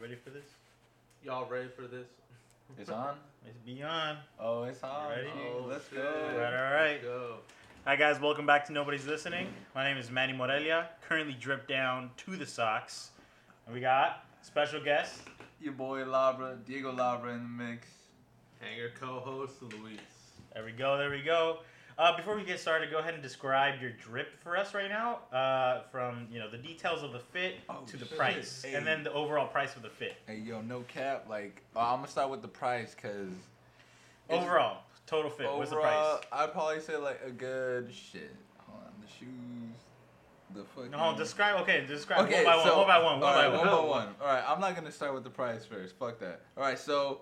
ready for this? Y'all ready for this? It's on. It's beyond. Oh, it's on. Ready? Oh, oh Let's go. All right, all right. Let's go. Hi guys, welcome back to Nobody's Listening. My name is Manny Morelia, currently dripped down to the socks. And we got special guest. Your boy Labra, Diego Labra in the mix. Hanger co-host Luis. There we go, there we go. Uh, before we get started, go ahead and describe your drip for us right now, uh, from you know the details of the fit Oh, to the shit. price, Hey. and then the overall price of the fit. Hey, yo, no cap. Like, uh, I'm gonna start with the price, cause Overall, total fit. What's the overall, price? I'd probably say like a good shit. Hold on, the shoes, the fucking. No, describe. Okay, describe Okay, one by so one by one. One all by one. one by one. All right, I'm not gonna start with the price first. Fuck that. All right, so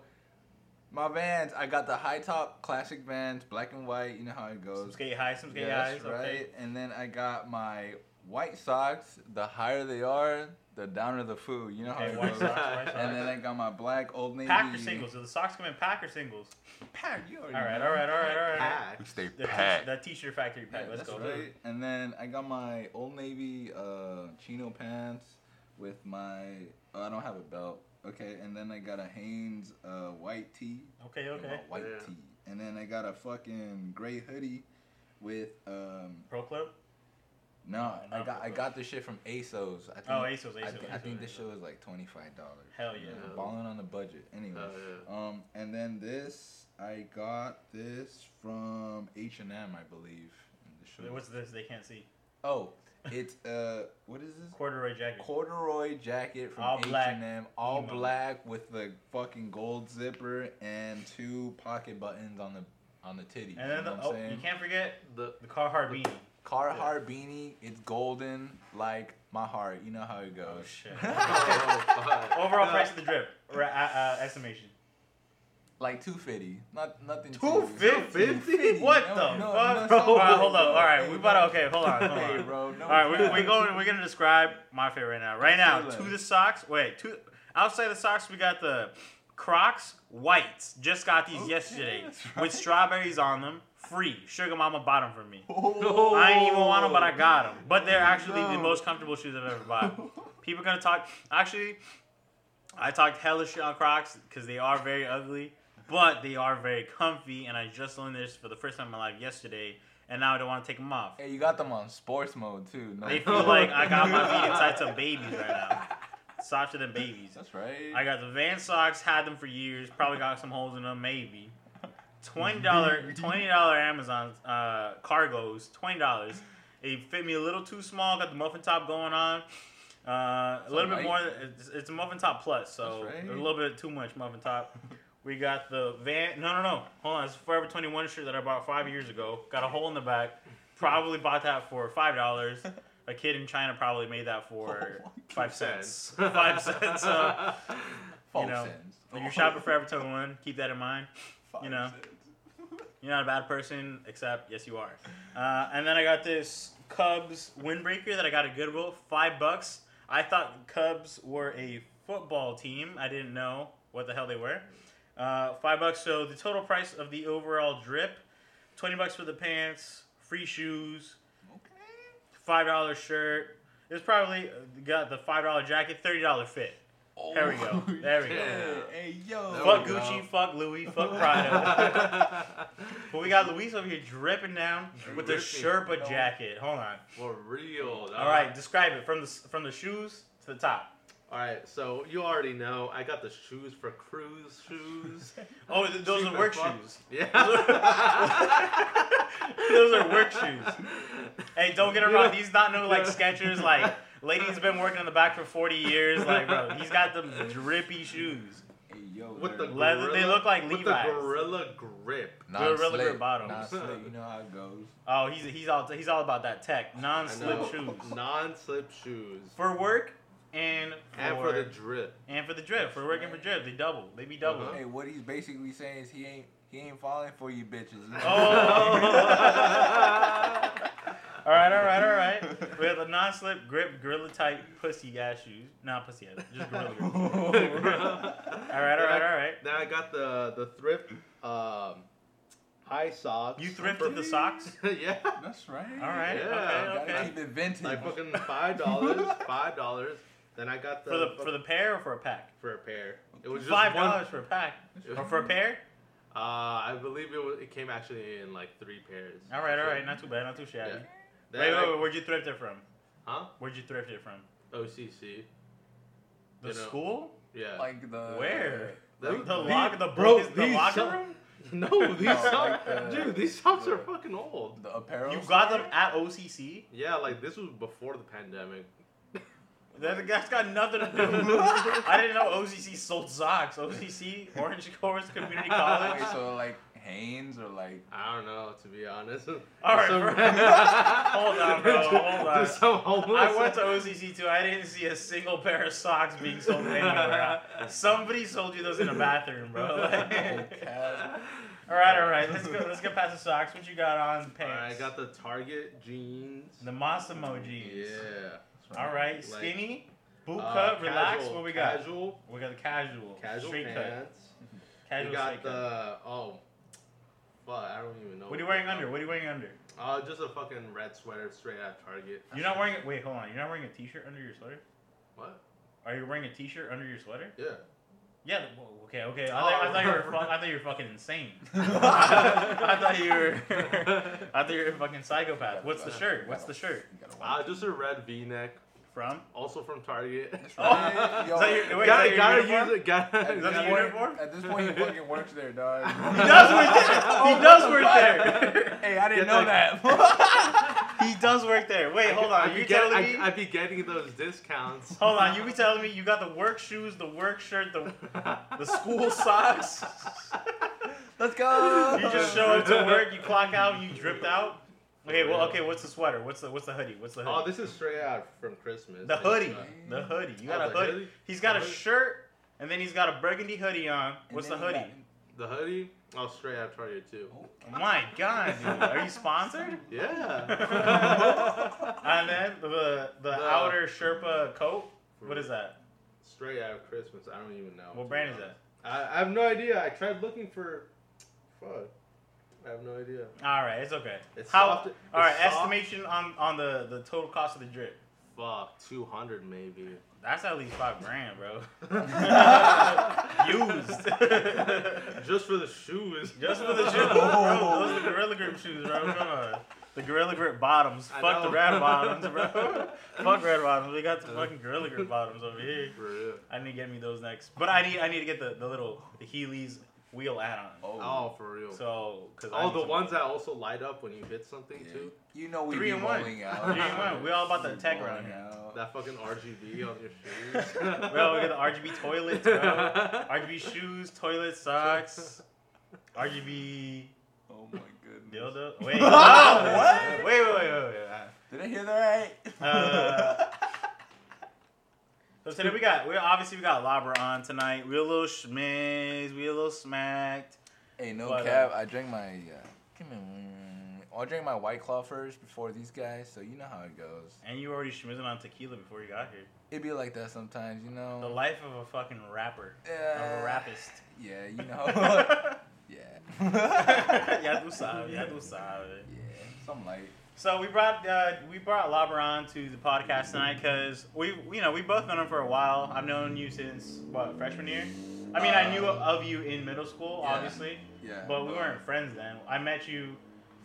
my Vans, I got the high top classic Vans, black and white. You know how it goes. Some goes. skate high, some skate Yes, highs. right. Okay. And then I got my white socks. The higher they are, the downer the food. You know how Okay, it white goes. socks, white socks. And then I got my black Old Navy. Pack or singles? Do the socks come in pack or singles? Pack. You already All right, know. all right, all right, all right. Pack. We stay The t- packed. that t-shirt factory pack. Yeah, Let's that's go. right. And then I got my Old Navy uh, chino pants with my. Oh, I don't have a belt. Okay, and then I got a Hanes uh, white tee. Okay, Got my okay. White Yeah. tee. And then I got a fucking gray hoodie with um. Pro Club. No, I got I got this shit from ASOS. I think, Oh, ASOS, I, ASOS, I think ASOS. this shit was like twenty five dollars. Hell yeah. balling on the budget. Anyway, Oh, yeah. um, and then this I got this from H and M, I believe. in the. What's this? They can't see. Oh, it's uh, what is this? Corduroy jacket. Corduroy jacket from All H&M, all Emo. black with the fucking gold zipper and two pocket buttons on the on the titty. And then you the, know what oh, I'm saying? you can't forget The the Carhartt beanie. Carhartt beanie, it's golden like my heart. You know how it goes. Oh shit. oh. Overall price of the drip. Ra- uh, uh, estimation. Like two fifty, not nothing. Two too- fifty? What No, the no, fuck? no, All right, hold bro. up. All right, Hey, we about to. Okay, hold on. Hold Hey, on. bro. No All right, we we going. We're gonna describe my fit right now. Right now, to the socks. Wait, to outside the socks, we got the Crocs whites. Just got these Okay, yesterday that's with strawberries on them. Free. Sugar Mama bought them for me. Oh. I ain't even want them, but I got them. But they're oh, actually the most comfortable shoes I've ever bought. People gonna talk. Actually, I talked hella shit on Crocs because they are very ugly, but they are very comfy. And I just learned this for the first time in my life yesterday, and now I don't want to take them off. Hey, you got them on sports mode too. No. They feel like I got my feet inside some babies right now, softer than babies. That's right. I got the Van socks, had them for years. Probably got some holes in them, maybe. Twenty dollar, twenty dollar Amazon uh, cargos, twenty dollars. It fit me a little too small. Got the muffin top going on. Uh, a little bit more. It's, it's a muffin top plus, so right. a little bit too much muffin top. We got the Van. No, no, no. Hold on. It's a Forever Twenty One shirt that I bought five years ago. Got a hole in the back. Probably bought that for five dollars. A kid in China probably made that for Oh, five cents. cents. five cents. So False know, sense. if you're shopping Forever Twenty One, keep that in mind. Five you know. cents. You're not a bad person, except yes, you are. Uh, and then I got this Cubs windbreaker that I got at Goodwill, five bucks. I thought Cubs were a football team. I didn't know what the hell they were. Uh, five bucks. So the total price of the overall drip, twenty bucks for the pants, free shoes, Okay. five dollar shirt. It's probably uh, got the five dollar jacket, thirty dollar fit. There we go. There we go. Hey, hey, yo. There fuck we go. Gucci, fuck Louis, fuck Prada. but we got Luis over here dripping down with the Sherpa jacket. Hold on. For real. All right, describe it from the from the shoes to the top. All right. So you already know I got the shoes for cruise shoes. Oh, th- those Cheap are as work fuck. shoes. Yeah. Those are work shoes. Hey, don't get You me wrong. know- These not no like Skechers. Like, lady's been working in the back for forty years. Like, bro, he's got the drippy shoes. Hey, yo. With the they're Leather- they look like with Levi's. the gorilla grip. Gorilla non-slip, grip bottoms. Non-slip, you know how it goes. Oh, he's he's all he's all about that tech, I non-slip know. shoes Non-slip shoes. for work and for, and for the drip. and for the drip for working for drip. They double. They be double. Uh-huh. Hey, what he's basically saying is he ain't he ain't falling for you bitches. Oh. All right, all right, all right. We have the non-slip grip gorilla type pussy ass shoes. Not pussy ass, just gorilla. all right, all right, all right. Then I got the the thrift um, high socks. You thrifted the socks? yeah. That's right. All right, Yeah, okay, Gotta okay. keep it vintage. Like fucking five dollars, five dollars. Then I got the For the for the pair or for a pack? for a pair. It was just Five dollars for a pack. Or for a pair? Uh, I believe it was, it came actually in like three pairs. All right, all right, not too bad, not too shabby. Yeah. Wait, Then wait, I- wait, where'd you thrift it from? Huh? Where'd you thrift it from? OCC. The You know. school? Yeah. Like the Where? The- The, the- lock, the bro, bro, the locker some- room. no, these No, socks, like the- dude, these socks the- are fucking old. the apparel. You got store? them at OCC. Yeah, like this was before the pandemic. That, that's got nothing to do. I didn't know OCC sold socks. OCC, Orange Coast Community College. Wait, so like Hanes or like I don't know, to be honest. All right, Some- Hold on, bro, hold on. There's some homeless. I went to OCC too. I didn't see a single pair of socks being sold anywhere. Somebody sold you those in a bathroom, bro. Like- cat. all right, all right. Let's go. Let's get past the socks. What you got on pants? Alright, I got the Target jeans. the Mossimo jeans. Yeah. All right, Like, skinny, boot Uh, cut, relax. casual- What we got? Casual. We got the casual, Casual straight cut, pants. casual we got straight cut. the oh, fuck, I don't even know. What are you wearing under? What are you wearing under? Uh, just a fucking red sweater straight out of Target. You're not wearing it. Wait, hold on. You're not wearing a t-shirt under your sweater? What? Are you wearing a t-shirt under your sweater? Yeah. Yeah. Okay. Okay. I, thought, I thought you were. Fu- I thought you were fucking insane. I I thought you were. I thought you were a fucking psychopath. What's the shirt? What's the shirt Uh, just a red V-neck, from? also from Target. Oh, Yo, is that your, wait, gotta is that gotta uniform? use it. Gotta. Is that At the this gotta- point- uniform? At this point, he fucking works there, dog. He does work there. He oh, does work there. Hey, I didn't Get know that- that. he does work there. Wait, hold on. I'd You be, get, telling I'd, me? I'd be getting those discounts. Hold on. You be telling me you got the work shoes, the work shirt, the the school socks. Let's go. You just show up to work, you clock out, you dripped out. Okay, well, okay. What's the sweater? What's the what's the hoodie? What's the hoodie? Oh, this is straight out from Christmas. the hoodie. uh, The hoodie. You Oh, got a hoodie. hoodie? He's got The a shirt, and then he's got a burgundy hoodie on. And What's the hoodie? The hoodie? Oh, straight out of Target too. Oh my god, dude. Are you sponsored? Yeah. and then the the No. outer Sherpa coat. What is that? Straight out of Christmas. I don't even know. What brand is that? I, I have no idea. I tried looking for. Fuck. I have no idea. All right, it's okay. It's How? soft- all right, it's soft. estimation on on the the total cost of the drip. Fuck, two hundred maybe. That's at least five grand, bro. Used. Just for the shoes. Just for the shoes, bro. Those are the Gorilla Grip shoes, bro. Come on. The Gorilla Grip bottoms. I Fuck the red bottoms, bro. Fuck red bottoms. We got the fucking Gorilla Grip bottoms over here. For real. I need to get me those next. But I need I need to get the, the little the Heelys wheel add-on. Oh, Oh, for real. So, cause I oh, the ones that also light up when you hit something yeah. too. You know we Three be in one. rolling out. Three in one. We all about the We tech balling around here. out. That fucking RGB on your shoes. Well, we got the RGB toilets, bro. RGB shoes, toilets, socks, RGB Oh my goodness. dildo. Wait, What? Wait, wait, wait, wait. wait. Did I hear that right? Uh, So today we got we obviously we got Labra on tonight. We a little schmiz, we a little smacked. hey, no but, uh, cap. I drank my. Uh, come here. mm, I drank my White Claw first before these guys, so you know how it goes. And you already schmizzing on tequila before you got here. It be like that sometimes, you know. The life of a fucking rapper. Yeah. Of a rapist. Yeah, you know. yeah. ya tú sabes, ya tú sabes. Yeah, something like. So we brought uh, we brought on to the podcast tonight because we you know we both known him for a while. I've known you since what freshman year. I mean, I knew Uh, of you in middle school, yeah. obviously, Yeah. but we weren't friends then. I met you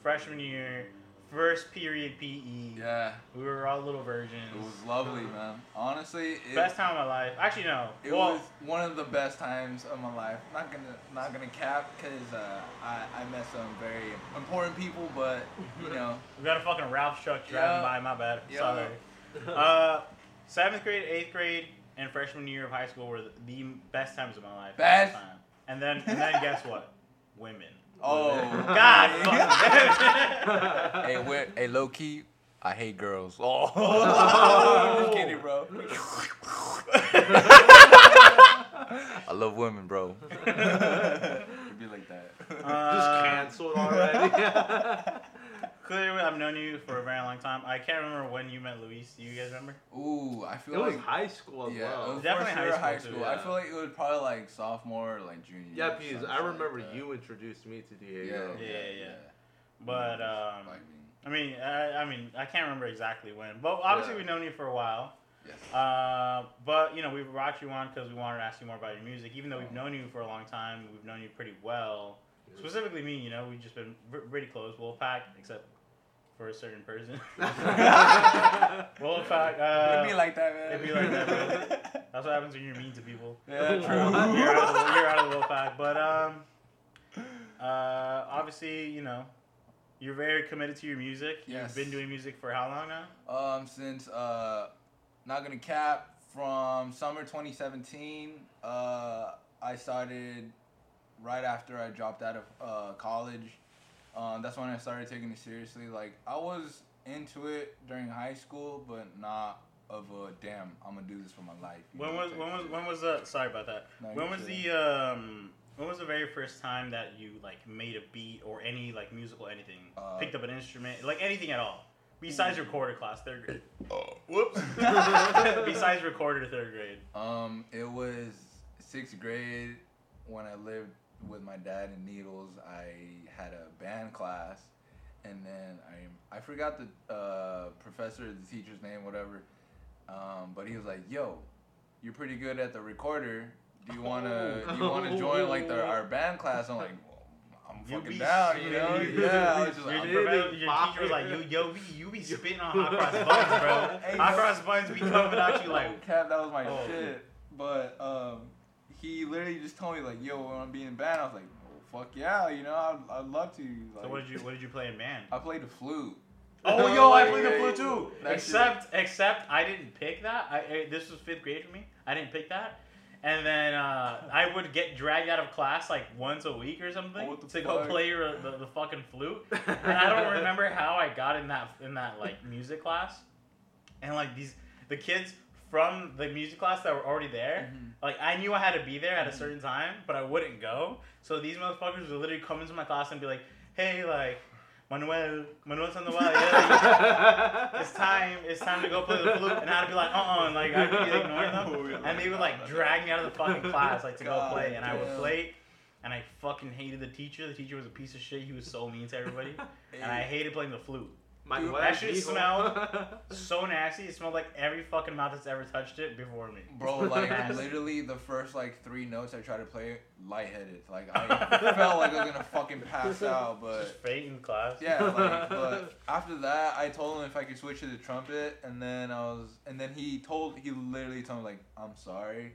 freshman year, first period PE. Yeah, We were all little virgins. it was lovely, man. Honestly, it, Best time of my life. Actually, no. it well, was one of the best times of my life. Not gonna not gonna cap because uh, I I met some very important people, but you know. we got a fucking Ralph truck driving Yeah. by. My bad. Yeah. Sorry. Uh, seventh grade, eighth grade, and freshman year of high school were the best times of my life. Best? Time. And then, and then guess what? Women. Oh, God. hey. where, hey, low key, I hate girls. Oh, just kidding, bro. I love women, bro. It'd be like that. Just Uh, canceled already. Clearly, I've known you for a very long time. I can't remember when you met Luis. Do you guys remember? Ooh, I it feel was like high school as yeah, well. it was Definitely first year of high high school, school. too, I feel like it was probably like sophomore or like junior. Yeah, year, because I remember like you introduced me to Yeah, Diego. Yeah, yeah. yeah. But um, I mean, I, I mean, I can't remember exactly when. But obviously, Yeah. we've known you for a while. Yes. Uh, but you know, we brought you on because we wanted to ask you more about your music. Even though we've known you for a long time, we've known you pretty well. Specifically me, you know, we've just been v- pretty close. Wolfpack, except for a certain person. Wolfpack. Uh, It'd be like that, man. it'd be like that, bro. That's what happens when you're mean to people. yeah, you're, true. out of the, you're out of the Wolfpack. But um, uh, obviously, you know, you're very committed to your music. Yes. You've been doing music for how long now? Um, since uh, not gonna cap from summer 2017, uh, I started right after I dropped out of uh, college. Um, that's when I started taking it seriously. Like I was into it during high school, but not of a damn. I'm gonna do this for my life. When know, was when was when was the sorry about that? No, When was chilling. the um when was the very first time that you like made a beat or any like musical anything? Uh, Picked up an instrument, like anything at all. Besides recorder class, third grade. Oh, whoops. Besides recorder, third grade. Um, it was sixth grade when I lived with my dad in Needles. I had a band class, and then I I forgot the uh, professor, the teacher's name, whatever. Um, but he was like, "Yo, you're pretty good at the recorder. Do you wanna do you wanna join like the our band class?" I'm like. I'm You fucking down, you know? Yeah, I was just Your, like, your, I'm- profe- your teacher was like, yo, yo, be, you be spitting on hot cross buns, bro. Hey, hot cross buns be coming at you like, Cap, that was my Oh. shit. But um, he literally just told me like, "Yo, when I'm being in band," I was like, oh, "Fuck yeah, you know, I'd, I'd love to." Like, so what did you what did you play in band? I played the flute. Oh, yo, I yeah, played the flute too. Except, except I didn't pick that. I, I this was fifth grade for me. I didn't pick that. And then uh, I would get dragged out of class like once a week or something Oh, the to go play your, the, the fucking flute. And I don't remember how I got in that in that like music class. And like these the kids from the music class that were already there, Mhm. like I knew I had to be there at a certain time, but I wouldn't go. So these motherfuckers would literally come into my class and be like, "Hey, like Manuel, Manuel Sandoval, yeah, it's time, it's time to go play the flute." And I'd be like, "Uh, uh and like I'd be ignoring them, and they would like drag me out of the fucking class like to go play, and I would damn. play. And I fucking hated the teacher. The teacher was a piece of shit. He was so mean to everybody. and I hated playing the flute. My Dude, wife, that shit smelled So nasty. It smelled like every fucking mouth that's ever touched it before me. Bro, like literally the first like three notes I tried to play, lightheaded. Like I felt like I was gonna fucking pass out, Just but fate in class. yeah, like but after that I told him if I could switch to the trumpet, and then I was, and then he told he literally told me like I'm sorry,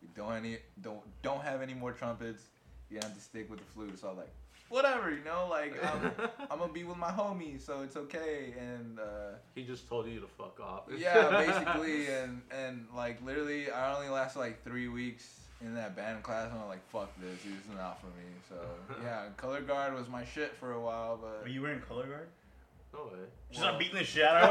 we don't any don't don't have any more trumpets. You have to stick with the flute. So I was like, whatever, you know, like I'm, I'm gonna be with my homies, so it's okay. And uh, he just told you to fuck off. yeah, basically, and and like literally, I only lasted like three weeks in that band class, and I'm like, fuck this, this is not for me. So yeah, color guard was my shit for a while, but Were you wearing color guard? No way. Just Well- not beating the shit out of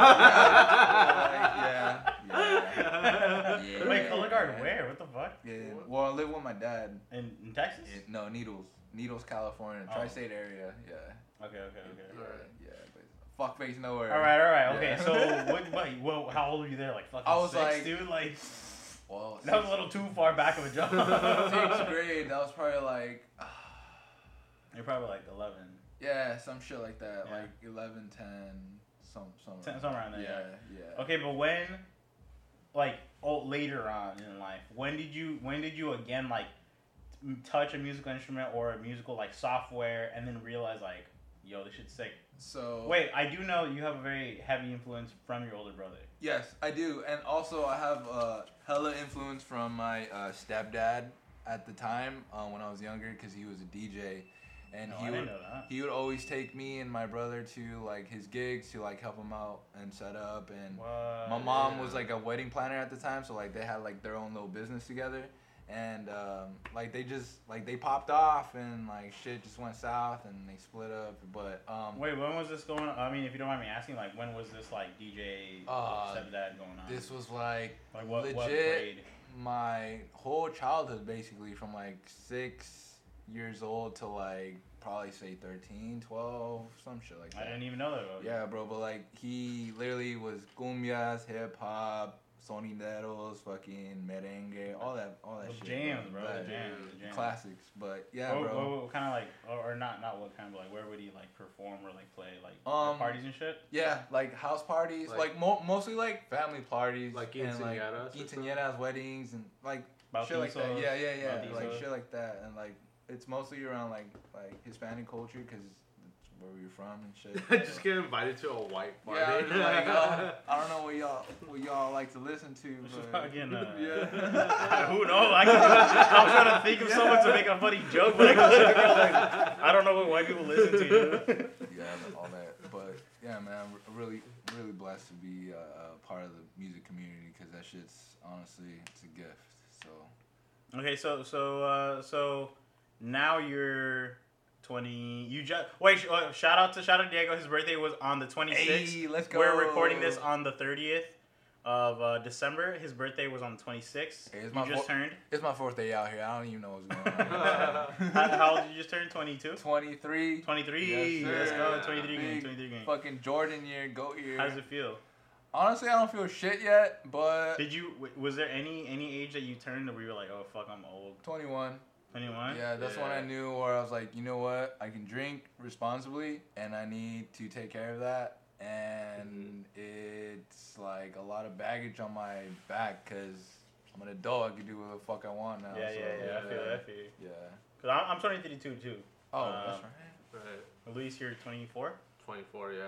yeah, yeah, him? yeah. Wait, color guard where? What the fuck? yeah. Well, I live with my dad. In, in Texas? In, no, Needles, Needles, California, Oh. tri-state area. Yeah, Okay, okay, okay. yeah, yeah. But fuck face nowhere. All right, all right, okay. Yeah. So, what, wait, well, how old were you there? Like fucking I was six, like- dude. Like Well, that was a little too far back of a jump. sixth grade. That was probably like. Ah. You're probably like 11, Yeah, some shit like that. Yeah. Like 11, 10, some, some. Ten- somewhere around there, Yeah, yeah. Okay, but when, like, oh, later on in life, when did you, when did you again like touch a musical instrument or a musical like software and then realize like, yo, this shit's sick. So. Wait, I do know you have a very heavy influence from your older brother. Yes, I do. And also, I have uh, hella influence from my uh, stepdad at the time uh, when I was younger because he was a DJ. And No, he I would didn't know that. he would always take me and my brother to like his gigs to like help him out and set up and What? my mom yeah. was like a wedding planner at the time so like they had like their own little business together and um, like they just like they popped off and like shit just went south and they split up but um Wait, when was this going on? I mean, if you don't mind me asking, like, when was this like DJ Uh, stepdad going on? this was like like what, what legit- grade? my whole childhood basically from like six years old to like probably say 13 12 some shit like that. I didn't even know that. About yeah bro but like he literally was cumbias hip-hop sonideros, fucking merengue, all that, all that The shit. jams, bro. That- jams. Jams. Classics, but yeah, what, bro. What, kind of like, or, or not, not what kind, but like, where would he like perform or like play, like Um, parties and shit? Yeah, like house parties, Like- like, mo- mostly like family parties, Like and like quinceañeras or weddings, and like shit like that. Bautizos, Yeah, yeah, yeah, like shit like that, and like it's mostly around like like Hispanic culture because that's where we're from and shit. I just get invited to a white party. Yeah, I'm like, uh, I don't know what y'all what y'all like to listen to, but Fucking, uh, yeah. Who knows? I, can, I was trying to think of someone to make a funny joke, but I, couldn't figure out, like, I don't know what white people listen to. dude. yeah, all that. But yeah, man, I'm really, really blessed to be uh, a part of the music community because that shit's honestly, it's a gift. So Okay, so so uh, so now you're twenty. You just wait. Sh- uh, shout out to shout out to Diego. His birthday was on the twenty sixth. hey, let's go. We're recording this on the thirtieth of uh, December. His birthday was on the twenty sixth. Hey, it's you my just fo- turned. It's my fourth day out here. I don't even know what's going on. how, how old did you just turn? 22? 23. 23. Yes, Let's go. 23 game. 23 game. Fucking Jordan year, goat year. How does it feel? Honestly, I don't feel shit yet, but Did you? w- Was there any any age that you turned where you were like, oh fuck, I'm old? 21. 21. Yeah, that's when I knew where I was like, you know what? I can drink responsibly, and I need to take care of that. And it's like a lot of baggage on my back because I'm an adult. I can do what the fuck I want now. Yeah, so, yeah, yeah. I feel it. I feel it. Yeah. Cause I'm, I'm 23 too too. Oh, Um, that's right. Right. Luis, you're 24. 24, yeah.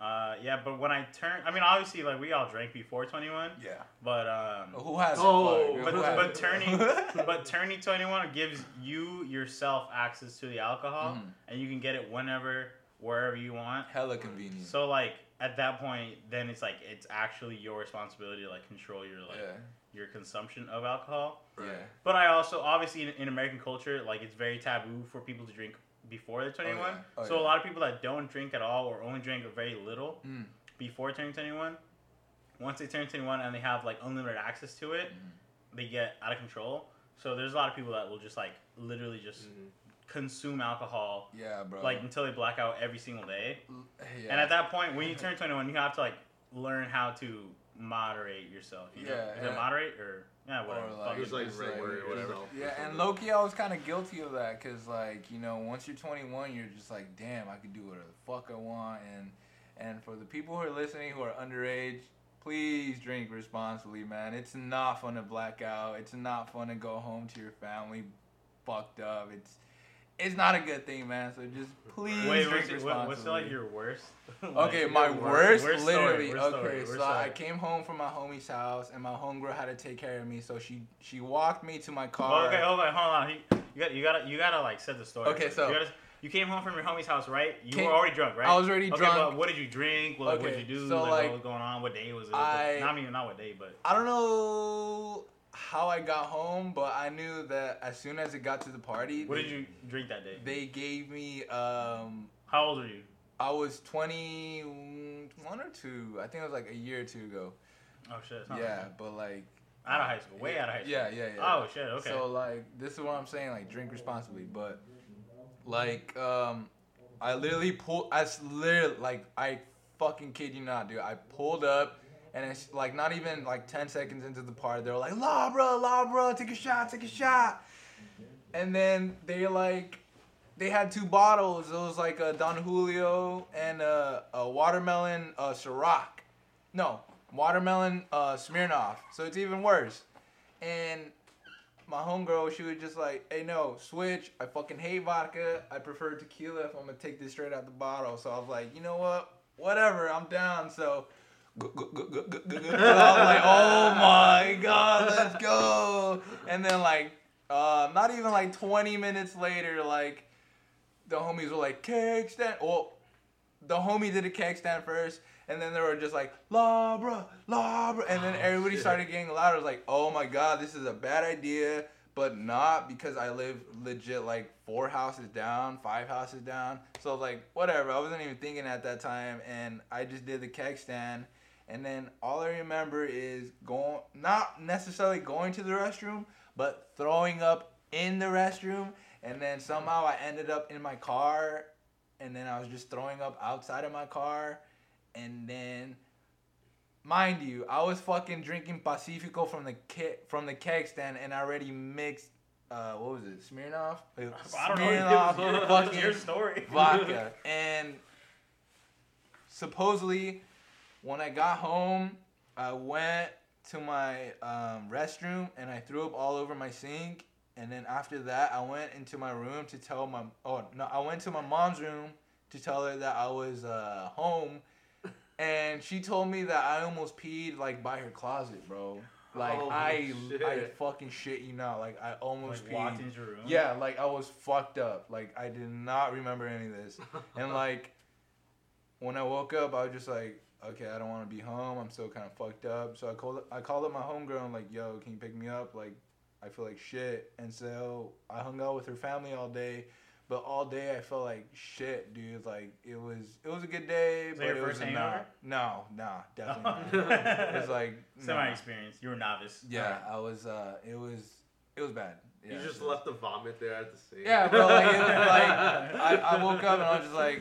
Uh, yeah, but when I turned, I mean, obviously, like we all drank before 21, Yeah. but um, Who has Oh, it? but, Who but turning but turning 21 gives you yourself access to the alcohol, Mhm. and you can get it whenever, wherever you want. Hella convenient. So like at that point, then it's like it's actually your responsibility to like control your like yeah. your consumption of alcohol. Right. Yeah. But I also obviously in, in American culture, like it's very taboo for people to drink before they're 21. yeah. Oh, so yeah. a lot of people that don't drink at all or only drink very little Mm. before turning 21, once they turn 21 and they have like unlimited access to it, Mhm. they get out of control. So there's a lot of people that will just like literally just Mhm. consume alcohol Yeah, bro. like until they black out every single day. Yeah. And at that point, when you turn 21, you have to like learn how to moderate yourself. You know? Yeah, Is it moderate or yeah, whatever. Or like, it. It's like just regular or whatever. Yeah, and Loki, I was kind of guilty of that because, like, you know, once you're 21, you're just like, damn, I can do whatever the fuck I want. And and for the people who are listening who are underage, please drink responsibly, man. It's not fun to black out. It's not fun to go home to your family fucked up. It's it's not a good thing, man. So just please Wait, drink what's, responsibly. what's like your worst? Okay, my worst, worst story, literally. worst story, okay, worst so I story. came home from my homie's house, and my homegirl had to take care of me. So she she walked me to my Well, car. okay, hold on, hold on. You, you got, you gotta, you gotta like set the story. Okay, so- you, gotta, you came home from your homie's house, right? You Came- were already drunk, right? I was already okay, drunk. But what did you drink? What, what did you do? so, like, like, what was going on? What day was it? I- not even not what day, but I don't know how I got home, but I knew that as soon as it got to the party, what they, did you drink that day? They gave me. Um, How old were you? I was twenty one or two. I think it was like a year or two ago. Oh shit. Yeah, that but like. Out of high school, way yeah, out of high school. Yeah, yeah, yeah. Oh shit. Okay. So like this is what I'm saying, like drink responsibly, but like um I literally pulled I literally like I fucking kid you not, dude. I pulled up and it's like not even like 10 seconds into the party, they're like, "La, bro, la, bro, take a shot, take a shot." And then they like they had two bottles. It was like a Don Julio and a, a watermelon uh, Ciroc. No, watermelon uh, Smirnoff. So it's even worse. And my homegirl, she was just like, hey, no, switch. I fucking hate vodka. I prefer tequila if I'm gonna take this straight out the bottle. So I was like, you know what? Whatever, I'm down. So I was like, oh my god, let's go. And then like, uh, not even like 20 minutes later, like, the homies were like, keg stand. Well, the homie did a keg stand first. And then they were just like, la bruh, la bruh. And then Oh, everybody shit. started getting louder. I was like, oh my god, this is a bad idea. But not because I live legit like four houses down, five houses down. So like whatever. I wasn't even thinking at that time. And I just did the keg stand. And then all I remember is going, not necessarily going to the restroom, but throwing up in the restroom. And then somehow I ended up in my car. And then I was just throwing up outside of my car and then mind you, I was fucking drinking Pacifico from the keg from the keg stand and I already mixed. Uh, what was it? Smirnoff. I don't know. Smirnoff, It's fucking your story. vodka. And supposedly, when I got home, I went to my um, restroom and I threw up all over my sink. And then after that, I went into my room to tell my oh no, I went to my mom's room to tell her that I was uh, home, and she told me that I almost peed like by her closet, bro. Like Holy I, I fucking shit you not. Like I almost Like peed. walked into your room. Yeah, like I was fucked up. Like I did not remember any of this. And like when I woke up, I was just like, okay, I don't want to be home. I'm still kind of fucked up. So I called I called up my homegirl and like, yo, can you pick me up? Like I feel like shit. And so I hung out with her family all day. But all day I felt like shit, dude. Like it was it was a good day, Was that but your it first was hangover? not. No, no, definitely not. it was like Semi nah. experience. You were a novice. Yeah, I was. uh It was. It was bad. Yeah, you just left the vomit there at the scene. yeah, bro. Like, it was like I, I woke up and I was just like,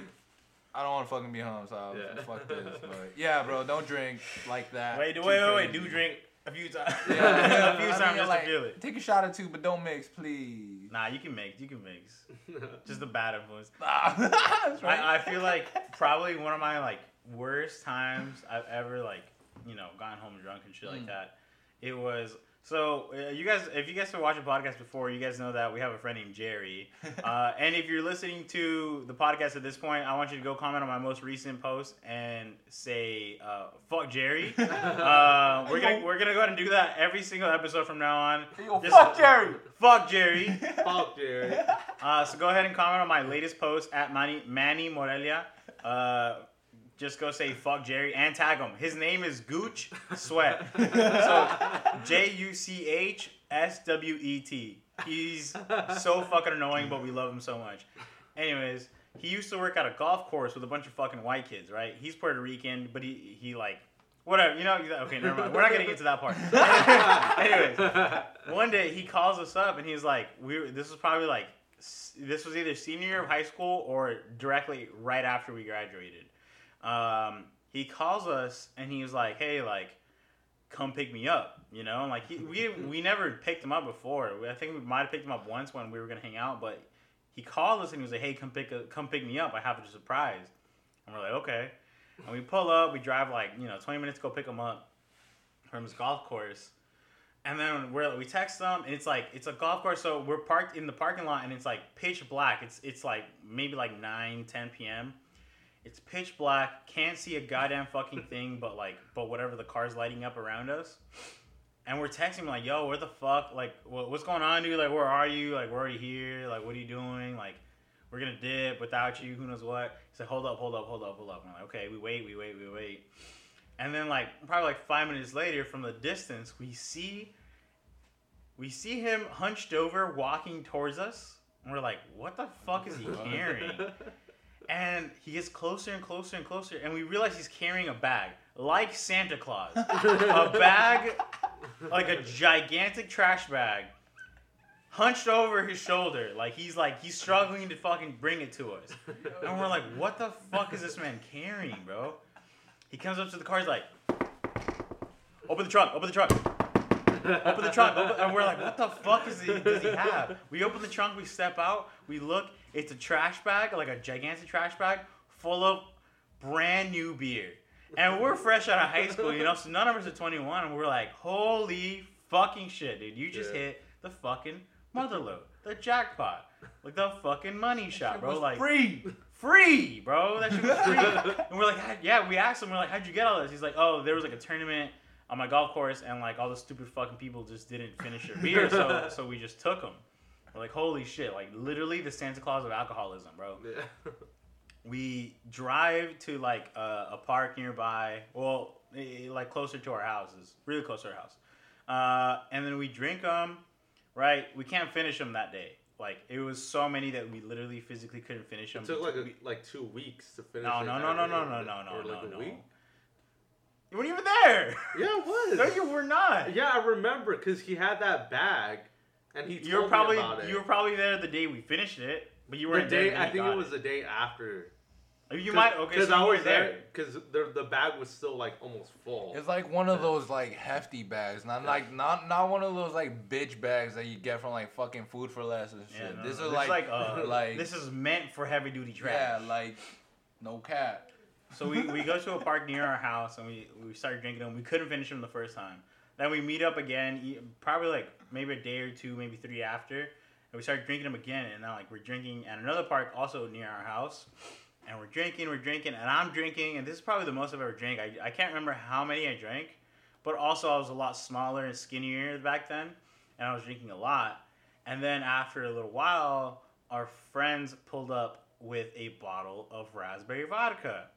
I don't want to fucking be home, so Yeah. fuck this. But yeah, bro, don't drink like that. Wait, Too wait, wait, wait. Do drink a few times. Yeah, a few I times mean, just like, to feel it. Take a shot or two, but don't mix, please. Nah, you can mix. You can mix. Just the bad influence. That's right. I, I feel like probably one of my like worst times I've ever like you know gone home drunk and shit like Mm. that. It was so uh, you guys if you guys have watched the podcast before, you guys know that we have a friend named Jerry. Uh, and if you're listening to the podcast at this point, I want you to go comment on my most recent post and say uh, "fuck Jerry." Uh, we're gonna we're gonna go ahead and do that every single episode from now on. Yo, Just- fuck Jerry. Fuck Jerry. Fuck Jerry. Uh, so go ahead and comment on my latest post at Manny, Manny Morelia. Uh, just go say fuck Jerry and tag him. His name is Gooch Sweat. So J U C H S W E T. He's so fucking annoying, but we love him so much. Anyways, he used to work at a golf course with a bunch of fucking white kids, right? He's Puerto Rican, but he he like whatever, you know. Okay, never mind. We're not getting into that part. Anyways, one day he calls us up and he's like, "We this was probably like this was either senior year of high school or directly right after we graduated." Um, he calls us and he was like, "Hey, like, come pick me up," you know, like he, we we never picked him up before. I think we might have picked him up once when we were gonna hang out, but he called us and he was like, "Hey, come pick a, come pick me up. I have a surprise." And we're like, "Okay." And we pull up. We drive like you know twenty minutes to go pick him up from his golf course. And then we're we text them, and it's like it's a golf course, so we're parked in the parking lot, and it's like pitch black. It's it's like maybe like 9, 10 p.m. It's pitch black, can't see a goddamn fucking thing, but like but whatever the car's lighting up around us. And we're texting like, "Yo, where the fuck? Like, what, what's going on, dude? Like, where are you? Like, we're already here. Like, what are you doing? Like, we're gonna dip without you. Who knows what?" He's like, "Hold up, hold up, hold up, hold up." And I'm like, "Okay, we wait, we wait, we wait." And then like probably like five minutes later, from the distance, we see we see him hunched over, walking towards us, and we're like, "What the fuck is he carrying?" And he gets closer and closer and closer, and we realize he's carrying a bag, like Santa Claus, a bag, like a gigantic trash bag, hunched over his shoulder, like he's like he's struggling to fucking bring it to us. And we're like, "What the fuck is this man carrying, bro?" He comes up to the car, he's like, "Open the trunk, open the trunk." open the trunk, open, and we're like, what the fuck is he, does he have? We open the trunk, we step out, we look, it's a trash bag, like a gigantic trash bag, full of brand new beer. And we're fresh out of high school, you know, so none of us are 21, and we're like, holy fucking shit, dude, you just Yeah. hit the fucking mother load, the jackpot, like the fucking money shot, bro. Like, free. free, bro. That shit was free. and we're like, yeah, we asked him, we're like, how'd you get all this? He's like, oh, there was like a tournament on my golf course, and like all the stupid fucking people just didn't finish their beer, so so we just took them. We're like, holy shit, like literally the Santa Claus of alcoholism, bro. Yeah. We drive to like a, a park nearby, well, like closer to our houses, really close to our house, uh, and then we drink them. Right, we can't finish them that day. Like it was so many that we literally physically couldn't finish them. It took like a, like two weeks to finish. No, no, no, no, no, no, no, no, like no, no. You weren't even there. Yeah, it was. No, you were not. Yeah, I remember because he had that bag, and he told You were probably me about it. you were probably there the day we finished it, but you weren't there day. the I think it was the day after. You might okay. Because So I was there. there. Because the the bag was still like almost full. It's like one of those like hefty bags, not like not not one of those like bitch bags that you get from like fucking food for less and shit. Yeah, no, this no, is like uh, like this is meant for heavy duty trash. yeah, like no cap. So we, we go to a park near our house and we, we started drinking them. We couldn't finish them the first time. Then we meet up again, probably like maybe a day or two, maybe three after, and we started drinking them again. And now like we're drinking at another park also near our house, and we're drinking, we're drinking, and I'm drinking, and this is probably the most I've ever drank. I, I can't remember how many I drank, but also I was a lot smaller and skinnier back then, and I was drinking a lot. And then after a little while, our friends pulled up with a bottle of raspberry vodka.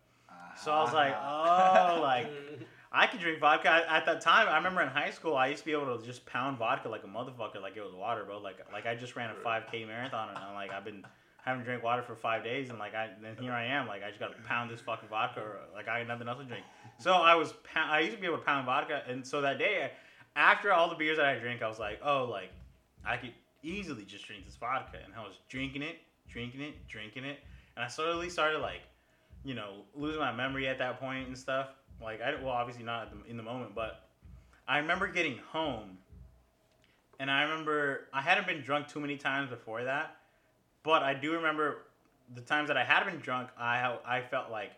So I was like, ah. oh, like I could drink vodka. At- At that time, I remember in high school, I used to be able to just pound vodka like a motherfucker, like it was water, bro. Like, like I just ran a 5K marathon, and I'm like, I've been having to drink water for five days, and like I, then here I am, like I just got to pound this fucking vodka, or like I had nothing else to drink. So I was, I used to be able to pound vodka, and so that day, after all the beers that I drank, I was like, oh, like I could easily just drink this vodka, and I was drinking it, drinking it, drinking it, and I slowly started like you know, losing my memory at that point and stuff. Like, I well, obviously not at the, in the moment, but I remember getting home, and I remember I hadn't been drunk too many times before that, but I do remember the times that I had been drunk. I I felt like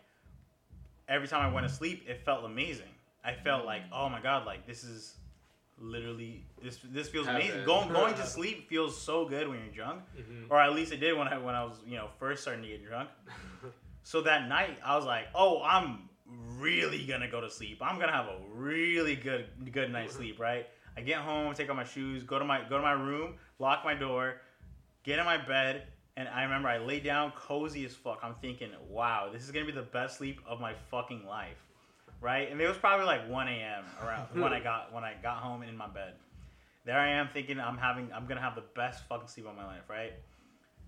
every time I went to sleep, it felt amazing. I felt like, oh my god, like this is literally this this feels amazing. Heaven. Going going to sleep feels so good when you're drunk, Mhm. or at least it did when I when I was you know first starting to get drunk. So that night, I was like, "Oh, I'm really gonna go to sleep. I'm gonna have a really good good night's sleep." Right? I get home, take off my shoes, go to my go to my room, lock my door, get in my bed, and I remember I lay down cozy as fuck. I'm thinking, "Wow, this is gonna be the best sleep of my fucking life." Right? And it was probably like 1 a.m. around when I got when I got home and in my bed. There I am thinking I'm having I'm gonna have the best fucking sleep of my life. Right?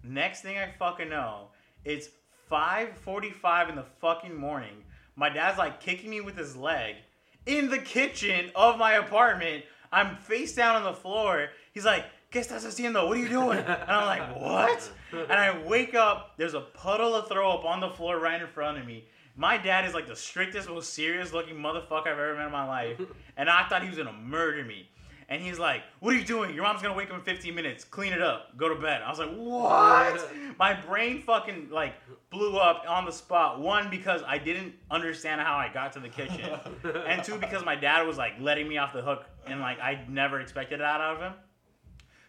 Next thing I fucking know, it's 5:45 in the fucking morning. My dad's like kicking me with his leg in the kitchen of my apartment. I'm face down on the floor. He's like, "¿Qué estás haciendo? What are you doing?" And I'm like, "What?" And I wake up. There's a puddle of throw up on the floor right in front of me. My dad is like the strictest, most serious looking motherfucker I've ever met in my life, and I thought he was gonna murder me. And he's like, "What are you doing? Your mom's gonna wake up in 15 minutes. Clean it up. Go to bed." I was like, "What?" My brain fucking like blew up on the spot. One because I didn't understand how I got to the kitchen, and two because my dad was like letting me off the hook, and like I never expected that out of him.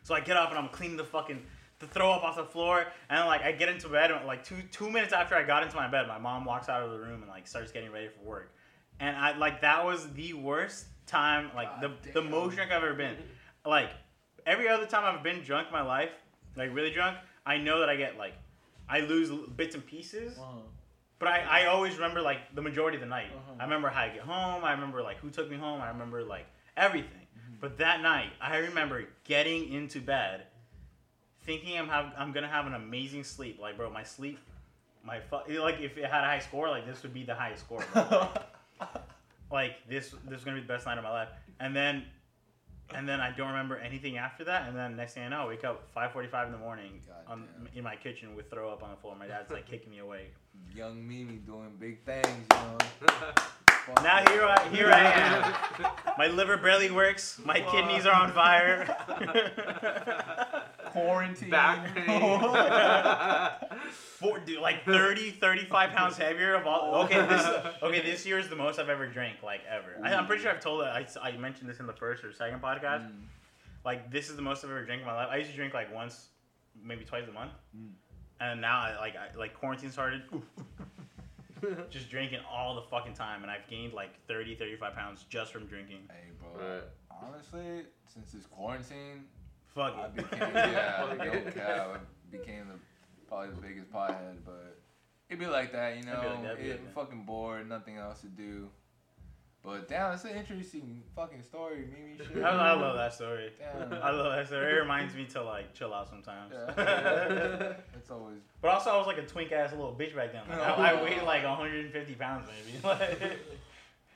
So I get up and I'm cleaning the fucking the throw up off the floor, and like I get into bed, and like two two minutes after I got into my bed, my mom walks out of the room and like starts getting ready for work, and I like that was the worst time, like the the most drunk I've ever been. Like every other time I've been drunk in my life, like really drunk, I know that I get like I lose bits and pieces. But I, I always remember like the majority of the night. Uh-huh. I remember how I get home. I remember like who took me home. I remember like everything. But that night, I remember getting into bed, thinking I'm have I'm gonna have an amazing sleep. Like bro, my sleep, my fu- like if it had a high score, like this would be the highest score. bro. like this this is gonna be the best night of my life. And then and then I don't remember anything after that. And then next thing I know, I wake up 5:45 in the morning on, in my kitchen with throw up on the floor. My dad's like kicking me away. Young Mimi doing big things, you know. Now here I here I am. My liver barely works. My kidneys are on fire. quarantine. Back pain. Four, dude, like 30, 35 pounds heavier of all. Okay, this is, okay. This year is the most I've ever drank, like ever. I, I'm pretty sure I've told it. I, I mentioned this in the first or second podcast. Mm. Like this is the most I've ever drank in my life. I used to drink like once, maybe twice a month, Mm. and now I, like I, like quarantine started. just drinking all the fucking time, and I've gained like 30, 35 pounds just from drinking. Hey, bro. Right. Honestly, since it's quarantine, Fuck I became yeah, no cap. I became the probably the biggest pothead, but it'd be like that, you It'd know. like that, it'd be like fucking bored, nothing else to do. But damn, it's an interesting fucking story, Mimi. Shit. I, I love that story. Damn. I love that story. It reminds me to like chill out sometimes. Yeah. It's always but also, I was like a twink ass little bitch back then. Like, I, I weighed like 150 pounds maybe. Like,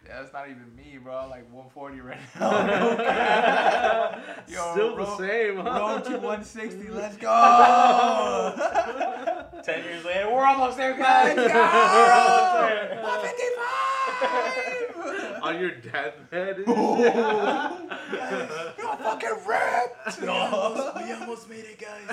yeah, it's not even me, bro. I'm like 140 right now. Yo, Still bro, the same, huh? Road to 160. Let's go. Ten years later, we're almost there, guys. Let's We're almost go! there. 155! On your deathbed. and You're fucking ripped! We almost, we almost made it, guys.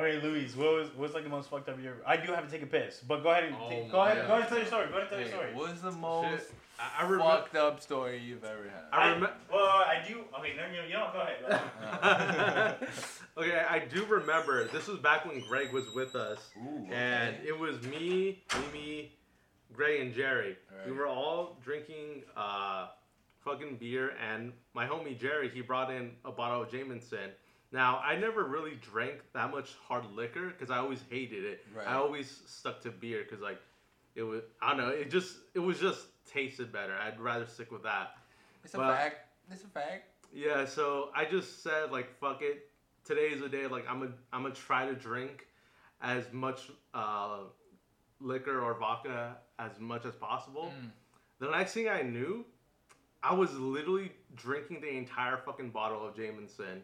Okay, Luis, what was what's like the most fucked up you ever? I do have to take a piss, but go ahead and Oh take, go my ahead, go ahead and tell your story. Go ahead and tell your Wait, story. what's the most Shit. I, I remember. fucked up story you've ever had? I I, remem- well, I do. Okay, no, you, you know, go ahead. Go ahead. okay, I do remember. This was back when Greg was with us, Ooh, and okay. it was me, Mimi, Greg, and Jerry. We Right. were all drinking uh, fucking beer, and my homie Jerry he brought in a bottle of Jameson. Now I never really drank that much hard liquor because I always hated it. Right. I always stuck to beer because like it was I don't know it just it was just tasted better. I'd rather stick with that. It's a fact. It's a fact. Yeah, so I just said like fuck it. Today is the day like I'm gonna I'm gonna try to drink as much uh, liquor or vodka as much as possible. Mm. The next thing I knew, I was literally drinking the entire fucking bottle of Jameson.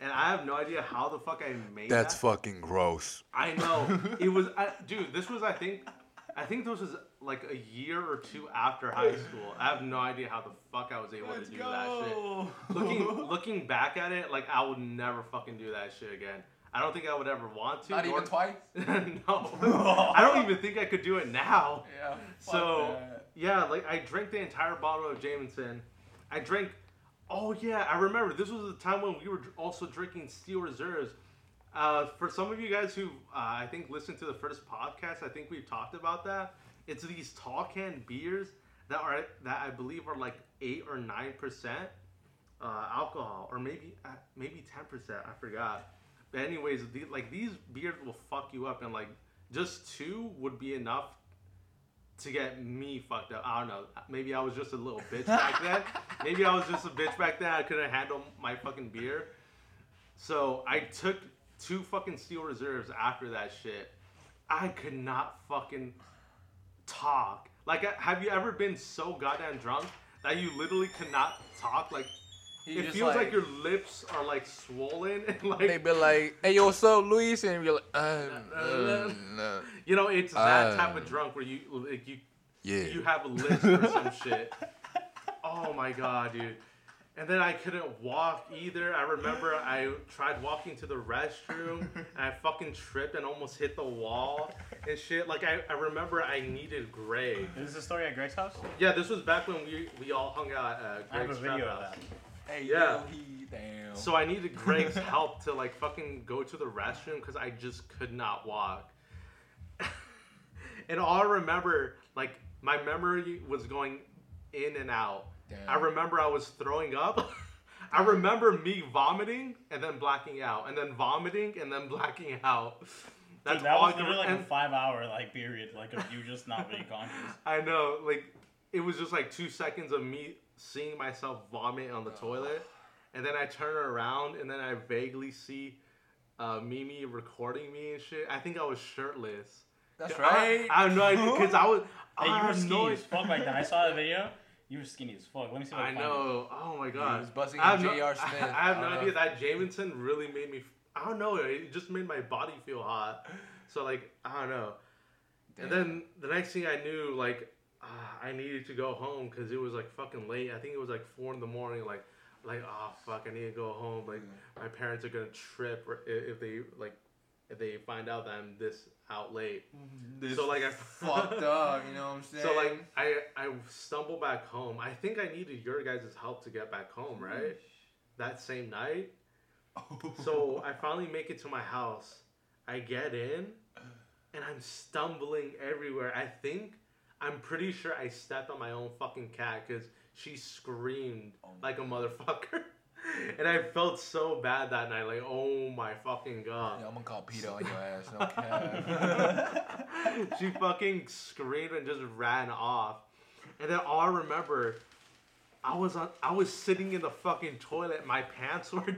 And I have no idea how the fuck I made That's that. fucking gross. I know. it was I, dude, this was I think I think this was like a year or two after high school. I have no idea how the fuck I was able to do that shit. Looking looking back at it, like I would never fucking do that shit again. I don't think I would ever want to. Not nor- even twice. no. I don't even think I could do it now. Yeah. So yeah, like I drank the entire bottle of Jameson. I drank. Oh yeah, I remember. This was the time when we were also drinking Steel Reserves. Uh, for some of you guys who uh, I think listened to the first podcast, I think we've talked about that. It's these tall can beers that are that I believe are like eight or nine percent uh, alcohol, or maybe uh, maybe ten percent. I forgot. But anyways, the, like these beers will fuck you up, and like just two would be enough to get me fucked up. I don't know. Maybe I was just a little bitch back then. Maybe I was just a bitch back then. I couldn't handle my fucking beer. So I took two fucking steel reserves after that shit. I could not fucking talk. Like, have you ever been so goddamn drunk that you literally cannot talk? Like, He it feels like, your lips are like swollen and like They be like, "Hey, yo, what's up, Luis?" And you're like, um, Uh, um, no. you know it's that Uh, type of drunk where you like you "Yeah." you have a list or some shit. Oh my god, dude. And then I couldn't walk either. I remember I tried walking to the restroom and I fucking tripped and almost hit the wall and shit. Like I, I remember I needed Greg. Is this a story at Greg's house? Yeah, this was back when we we all hung out at uh, I have a Greg's video trap of house. that. Hey, Yeah. yo, he damn. So I needed Greg's help to like fucking go to the restroom because I just could not walk. and all I remember, like my memory was going in and out. Damn. I remember I was throwing up. I remember me vomiting and then blacking out, and then vomiting and then blacking out. That's Dude, that all was literally like and- a five hour like period, like of you just not being conscious. I know, like it was just like two seconds of me seeing myself vomit on the toilet, and then I turn around and then I vaguely see uh, Mimi recording me and shit. I think I was shirtless. That's right. I, have no idea because I was. Hey, you I were have skinny no as fuck back then. I saw the video. You were skinny as fuck. Let me see if I I can find know. Oh my He god. was busting I have in no, J.R. Smith. I, I have no idea that Jameson really made me. I don't know. It just made my body feel hot. So like I don't know. And then the next thing I knew, like uh, I needed to go home because it was like fucking late. I think it was like four in the morning. Like like oh fuck, I need to go home. Like my parents are gonna trip if they like if they find out that I'm this out late. This so like I fucked up. You know what I'm saying? So like I I stumble back home. I think I needed your guys' help to get back home, right? That same night. So I finally make it to my house. I get in and I'm stumbling everywhere. I think I'm pretty sure I stepped on my own fucking cat because she screamed Oh like a motherfucker. And I felt so bad that night, like, oh my fucking god. Yeah, I'm gonna call Peter on your ass. No cap. she fucking screamed and just ran off. And then all I remember, I was on, I was sitting in the fucking toilet. My pants were down.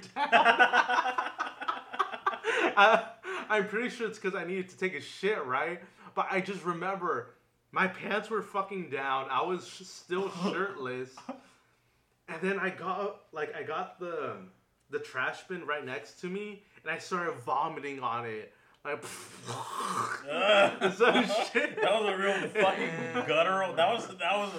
I, I'm pretty sure it's because I needed to take a shit, right? But I just remember my pants were fucking down. I was still shirtless. And then I got like I got the the trash bin right next to me, and I started vomiting on it. Like, some shit. That was a real fucking guttural. That was that was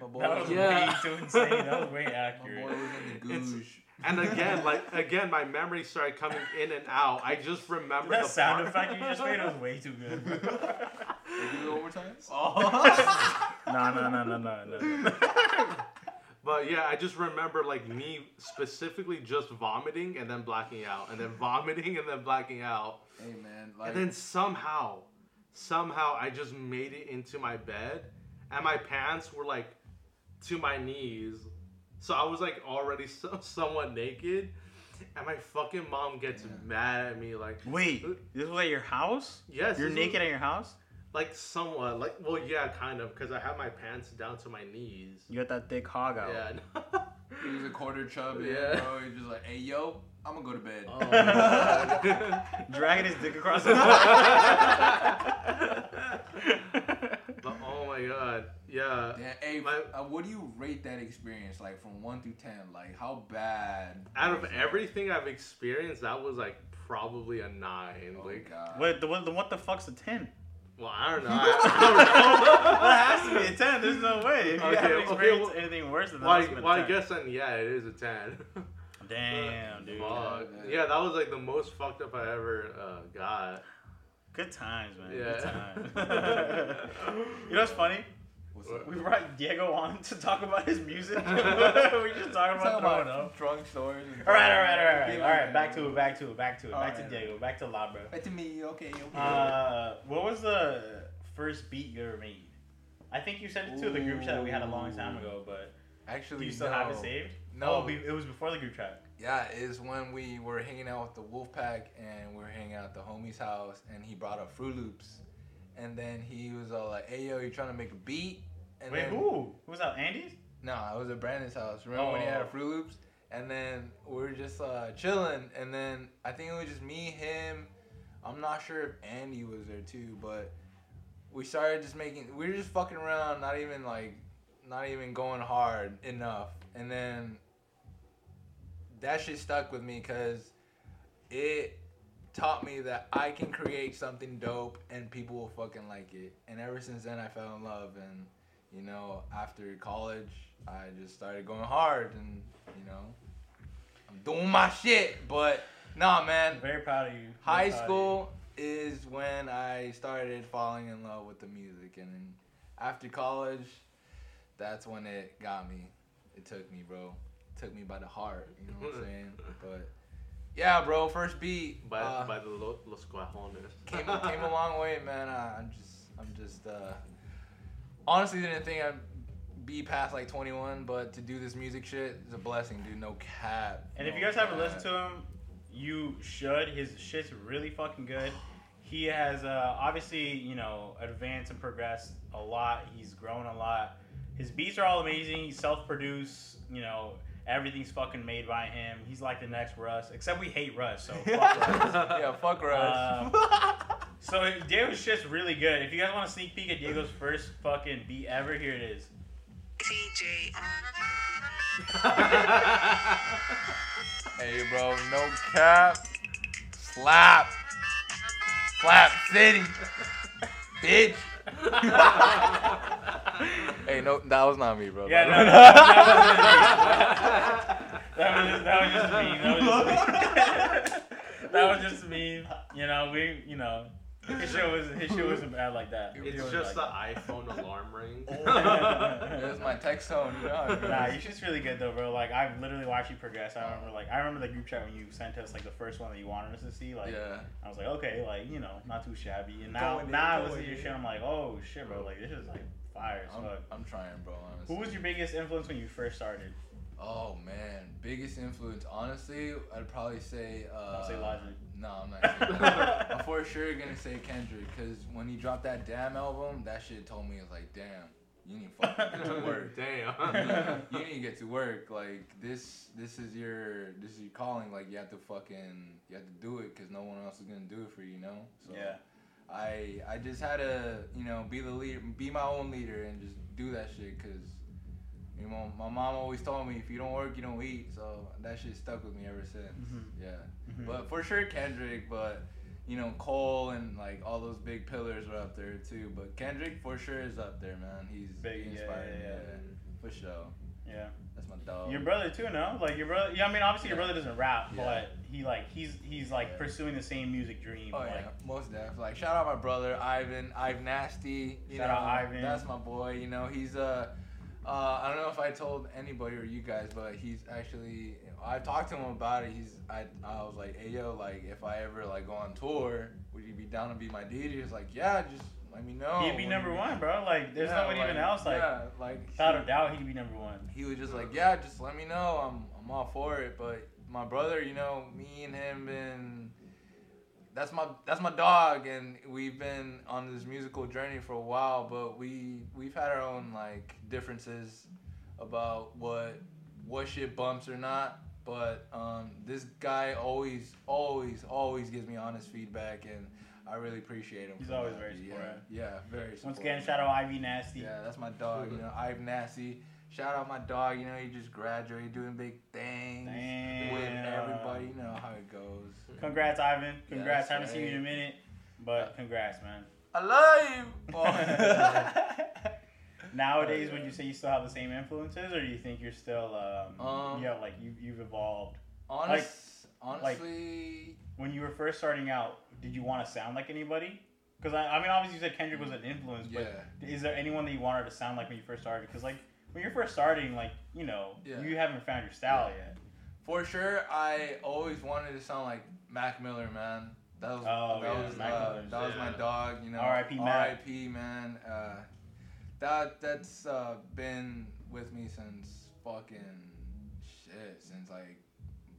My boy, that was was, Yeah. way too insane. That was way my accurate. boy was in the It's- goosh. And again, like again, my memory started coming in and out. I just remember That the sound part- effect you just made was way too good. bro. They do it overtime? Oh. no, no, no, no, no, no. But yeah, I just remember like me specifically just vomiting and then blacking out, and then vomiting and then blacking out, Hey man, like and then somehow, somehow I just made it into my bed, and my pants were like to my knees, so I was like already so, somewhat naked, and my fucking mom gets Yeah. mad at me like, Wait, this was at your house? yes, You're this was- naked at your house? like somewhat, like well, yeah, kind of, because I have my pants down to my knees. You got that thick hog out. Yeah. he was a quarter chub, Yeah. yeah, bro. He's just like, hey yo, I'm gonna go to bed. Oh. Dragging his dick across the But oh my god, yeah. Yeah, hey, My- uh, what do you rate that experience like from one through ten? Like how bad? Out of was it? everything I've experienced, that was like probably a nine. oh like, god. What the, what the what the fuck's a ten? well, I don't know. I, that has to be a ten. There's no way. If you Okay, haven't okay, well- anything worse than that, well, must have I, well, a I 10. guess then yeah, it is a ten. Damn, dude. Fuck. Yeah. Yeah, that was like the most fucked up I ever uh, got. Good times, man. Yeah. Good times. you know what's funny? What's? We brought Diego on to talk about his music. we just talking Talking about throwing about up. drunk stories. All right, all right, all right, all right. All right, back to it, back to it, back to it, All back to right. Diego, back to La, bro. Back to me. Okay, okay. Uh, what was the first beat you ever made? I think you sent it to the group chat that we had a long time ago, but do Actually, you still no. have it saved? No. Oh, it was before the group chat. Yeah, is when we were hanging out with the Wolfpack and we were hanging out at the homie's house and he brought up Fruit Loops. And then he was all like, hey yo, you trying to make a beat? And Wait, then, who? Who was that? Andy's? No, it was at Brandon's house. Remember when he had Oh. a Fruit Loops? And then we were just uh, chilling. And then I think it was just me, him. I'm not sure if Andy was there too, but we started just making. We were just fucking around, not even like, not even going hard enough. And then that shit stuck with me because it taught me that I can create something dope and people will fucking like it. And ever since then, I fell in love. And you know, after college, I just started going hard, and you know, I'm doing my shit. But nah, man, very proud of you. Very high school is when I started falling in love with the music, and then after college, that's when it got me. It took me, bro. It took me by the heart. You know what I'm saying? But yeah, bro. First beat By, uh, by the lo- Los Guajones. came came a long way, man. I, I'm just I'm just uh, honestly didn't think I'd be past like 21, but to do this music shit is a blessing, dude. No cap. And if you guys haven't listened to him, you should. His shit's really fucking good. He has uh, obviously, you know, advanced and progressed a lot. He's grown a lot. His beats are all amazing. He's self-produced. You know, everything's fucking made by him. He's like the next Russ, except we hate Russ. So fuck Russ. yeah, fuck Russ. Um, So Diego's shit's really good. If you guys want a sneak peek at Diego's first fucking beat ever, here it is. TJ. hey, bro, no cap. Slap. Slap City. Bitch. Hey, no, that was not me, bro. Yeah, no, That no, was- that was just, that was just me. That was just me. that was just me. You know, we, you know, his shit was his shit wasn't bad like that. It's was just the iPhone alarm ring. That's my text tone. You know? it Nah, your shit's really good though, bro. Like I've literally watched you progress. I remember, like, I remember the group chat when you sent us like the first one that you wanted us to see. Like, yeah. I was like, okay, like you know, not too shabby. And now, Going now I listen to your shit, I'm like, oh shit, bro. Like this is like fire as I'm, fuck. I'm trying, bro. Honestly. Who was your biggest influence when you first started? Oh man, biggest influence. Honestly, I'd probably say. Uh, Don't say Logic. No, I'm not. I'm for sure gonna say Kendrick, cause when he dropped that Damn album, that shit told me, I was like, damn, you need to fucking get to work. Damn. you need to get to work. Like this, this is your, this is your calling. Like you have to fucking, you have to do it, cause no one else is gonna do it for you, you know. So Yeah. I, I just had to, you know, be the leader, be my own leader, and just do that shit, cause You know, my mom always told me if you don't work, you don't eat. So that shit stuck with me ever since. Mhm. Yeah. Mhm. But for sure Kendrick, but you know Cole and like all those big pillars are up there too. But Kendrick for sure is up there, man. He's Big, he yeah, inspired me, yeah, yeah. for sure. Yeah. That's my dog. Your brother too, no? Like your brother. Yeah, I mean, obviously your brother doesn't rap, Yeah. but he like he's he's like Yeah. pursuing the same music dream. Oh like, yeah, most definitely. Like shout out my brother Ivan, Ivan Nasty. You Shout know, out Ivan. That's my boy. You know, he's uh, uh, I don't know if I told anybody or you guys, but he's actually. I talked to him about it. He's I I was like, hey yo, like if I ever like go on tour, would you be down to be my DJ? He's like, yeah, just let me know. He'd be number one, bro. Like there's Yeah, nobody even like, else. Like yeah, like without he- a doubt, he'd be number one. he was just like, yeah, just let me know. I'm I'm all for it. But my brother, you know, me and him been that's my that's my dog, and we've been on this musical journey for a while. But we we've had our own like differences about what what shit bumps or not. But um, this guy always always always gives me honest feedback, and I really appreciate him. He's always that. very yeah, supportive. yeah, very. Supportive. Once again, shout out Ivy Nasty. Yeah, that's my dog. You know, Ivan Nasty. Shout out my dog. You know, he just graduated, doing big things with everybody. You know how it goes. Congrats, Ivan. Congrats. that's Haven't seen you in a minute, but congrats, man. I love you. Nowadays, would you say you still have the same influences, or do you think you're still um, Um, yeah, like you you've evolved? Honest, honestly, When you were first starting out, did you want to sound like anybody? Because I, I mean, obviously you said Kendrick was an influence, but yeah. is there anyone that you wanted to sound like when you first started? Because like when you're first starting, like you know, Yeah. you haven't found your style yet. For sure, I always wanted to sound like Mac Miller, man. That was Oh, that yeah, was uh, that was my dog. You know, R.I.P. R.I.P. Man. Uh, that that's uh, been with me since fucking shit. Since like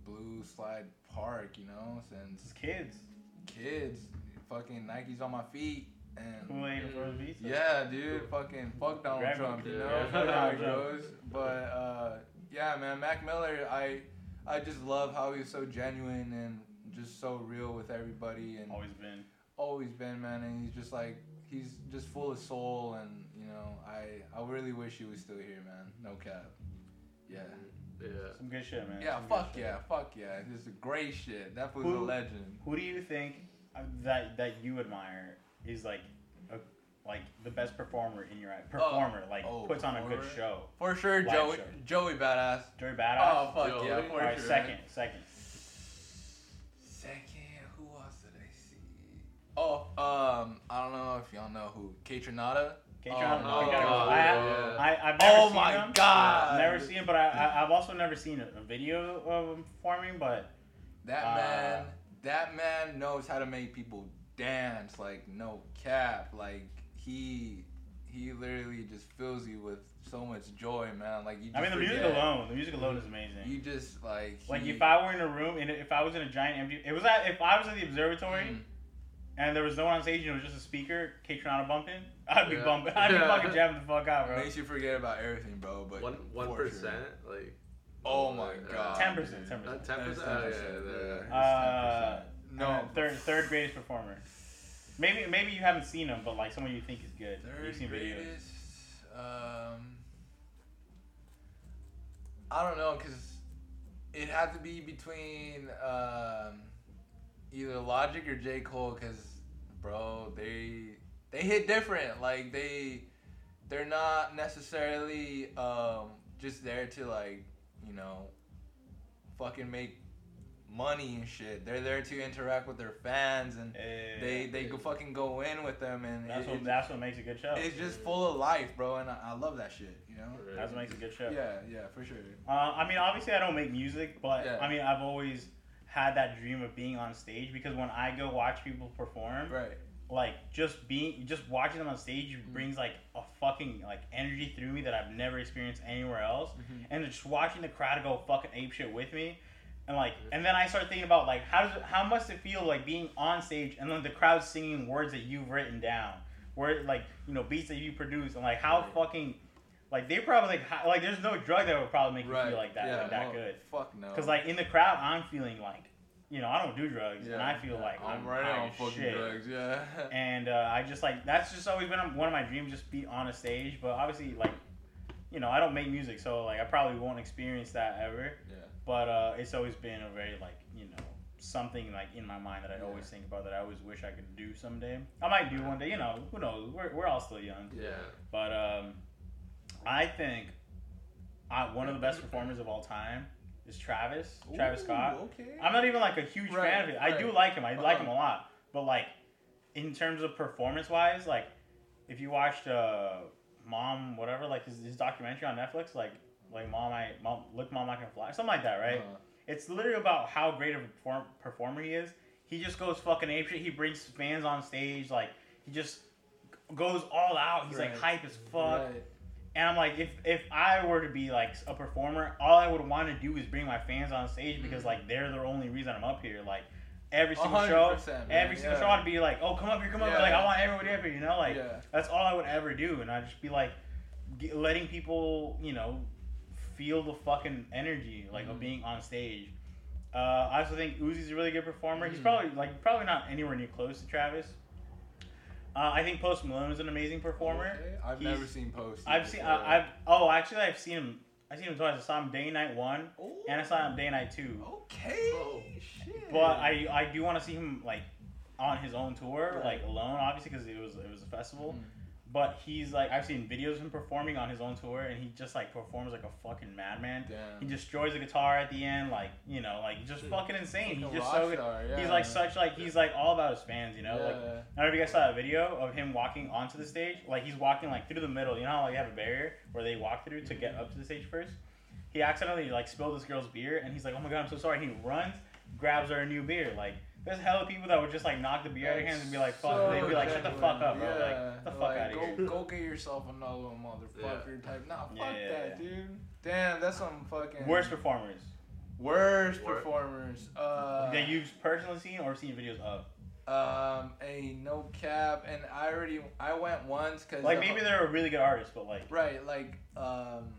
Blue Slide Park, you know, since kids. kids. Fucking Nikes on my feet and. Kool Aid and Frozen Yeah, dude, fucking fuck Donald Grab Trump, you know, Yeah. how it goes. But uh, yeah, man, Mac Miller, I I just love how he's so genuine and just so real with everybody, and Always been. always been, man. And he's just like he's just full of soul, and you know, I I really wish he was still here, man. No cap. Yeah. Yeah. Some good shit, man. Yeah, Some good fuck shit. yeah, fuck yeah. This is great shit. That was a legend. Who do you think uh, that that you admire is like a, like the best performer in your eyes. performer? like oh, puts on a good show. For sure, Live Joey show. Joey Badass. Joey Badass. Oh fuck Joey? yeah, for All right, sure. second, second. Second, who else did I see? Oh, um, I don't know if y'all know who Kaytranada. K-Tron, Oh, K-Tron. I, I, I've never Oh seen my him. God. Never seen him, but I, I, I've also never seen a, a video of him performing. But That Uh, man, that man knows how to make people dance. Like no cap. Like he, he literally just fills you with so much joy, man. Like you. Just I mean, the music alone, the music alone is amazing. You just like. like he- if I were in a room and if I was in a giant empty, it was at if I was at the observatory Mm. and there was no one on stage and it was just a speaker, K-Tron bumping, I'd be Yeah. bumping, I'd be Yeah. fucking jamming the fuck out, bro. makes you forget about everything, bro. But One one sure. like. Oh my god. 10%, dude. 10%. Uh, That's 10%? Yeah, 10%, yeah, It's Uh, 10%. No, third third greatest performer. Maybe maybe you haven't seen him, but like someone you think is good. Third You've seen videos. Um, I don't know, cause it had to be between um, either Logic or J Cole, cause bro, they they hit different. Like they they're not necessarily um, just there to like you know fucking make money and shit. They're there to interact with their fans and they they go fucking go in with them and That's it- what it- that's what makes a good show. it's just full of life, bro, and I, I love that shit. You know? That's what makes a good show. Yeah, yeah, for sure. Uh, I mean, obviously, I don't make music, but Yeah. I mean, I've always had that dream of being on stage because when I go watch people perform, Right. like just being, just watching them on stage Mm. brings like a fucking like energy through me that I've never experienced anywhere else, Mhm. and just watching the crowd go fucking ape shit with me. And like, and then I start thinking about like, how does how must it feel like being on stage and then the crowd singing words that you've written down, word like you know beats that you produce, and like how Right. fucking, like they probably like how, like there's no drug that would probably make Right. you feel like that yeah, like, that well, good. Fuck no. Cause like in the crowd, I'm feeling like, you know, I don't do drugs, and I feel yeah, like I'm, I'm right on fucking shit. drugs. Yeah. And uh, I just like that's just always been one of my dreams, just be on a stage. But obviously, like you know, I don't make music, so like I probably won't experience that ever. Yeah. But uh, it's always been a very like you know something like in my mind that I Yeah. always think about that I always wish I could do someday. I might do one day. You know, who knows? We're we're all still young. Yeah. But um, I think I, one of the best performers of all time is Travis. Travis Scott. Okay. I'm not even like a huge Right, fan of it. I do like him. I like Uh-huh. him a lot. But like, in terms of performance wise, like, if you watched uh, Mom, whatever, like his, his documentary on Netflix, like, like Mom, I Mom, look, Mom, I can fly, something like that, right? Uh-huh. It's literally about how great of a perform- performer he is. He just goes fucking apeshit. He brings fans on stage, like he just goes all out. He's like hype as fuck. Right. And I'm like, if if I were to be like a performer, all I would want to do is bring my fans on stage because Mhm. like they're the only reason I'm up here. Like every single show, man, every single yeah. show, I'd be like, oh come up here, come up here. Yeah. Like I want everybody up here, you know. Like yeah. that's all I would ever do, and I'd just be like, letting people, you know, feel the fucking energy like of Mhm. being on stage. Uh, I also think Uzi's a really good performer. He's Mhm. probably like probably not anywhere near close to Travis. Uh, I think Post Malone is an amazing performer. Okay. I've He's- never seen Post. I've seen. Uh, I've. Oh, actually, I've seen him. I've seen him twice. I saw him day and night one, and I saw him day and night two. Okay. Oh. Shit. But I, I do want to see him like on his own tour, Right. like alone, obviously, because it was it was a festival. Mm. But he's like, I've seen videos of him performing on his own tour, and he just like performs like a fucking madman. He destroys the guitar at the end, like you know, like just fucking insane. He's just so. star, He's like such like he's like all about his fans, you know. Like I don't know if you guys saw that video of him walking onto the stage. Like he's walking like through the middle. You know how like you have a barrier where they walk through to get up to the stage first. He accidentally like spilled this girl's beer, and he's like, "Oh my god, I'm so sorry." He runs, grabs her a new beer. Like there's hella people that would just like knock the beer out of their hands and be like, "Fuck." So they'd be like, "Shut the fuck up, bro." Like Yeah. get the fuck Like, out of go, here. Go get yourself another one, motherfucker. Type. Nah, fuck Yeah, yeah, that, dude. Damn, that's some fucking Worst performers worst Worst. performers. Uh, that you've personally seen or seen videos of. um, a no cap, and I already I went once because Like maybe they're a really good artist, but like Right, like, um,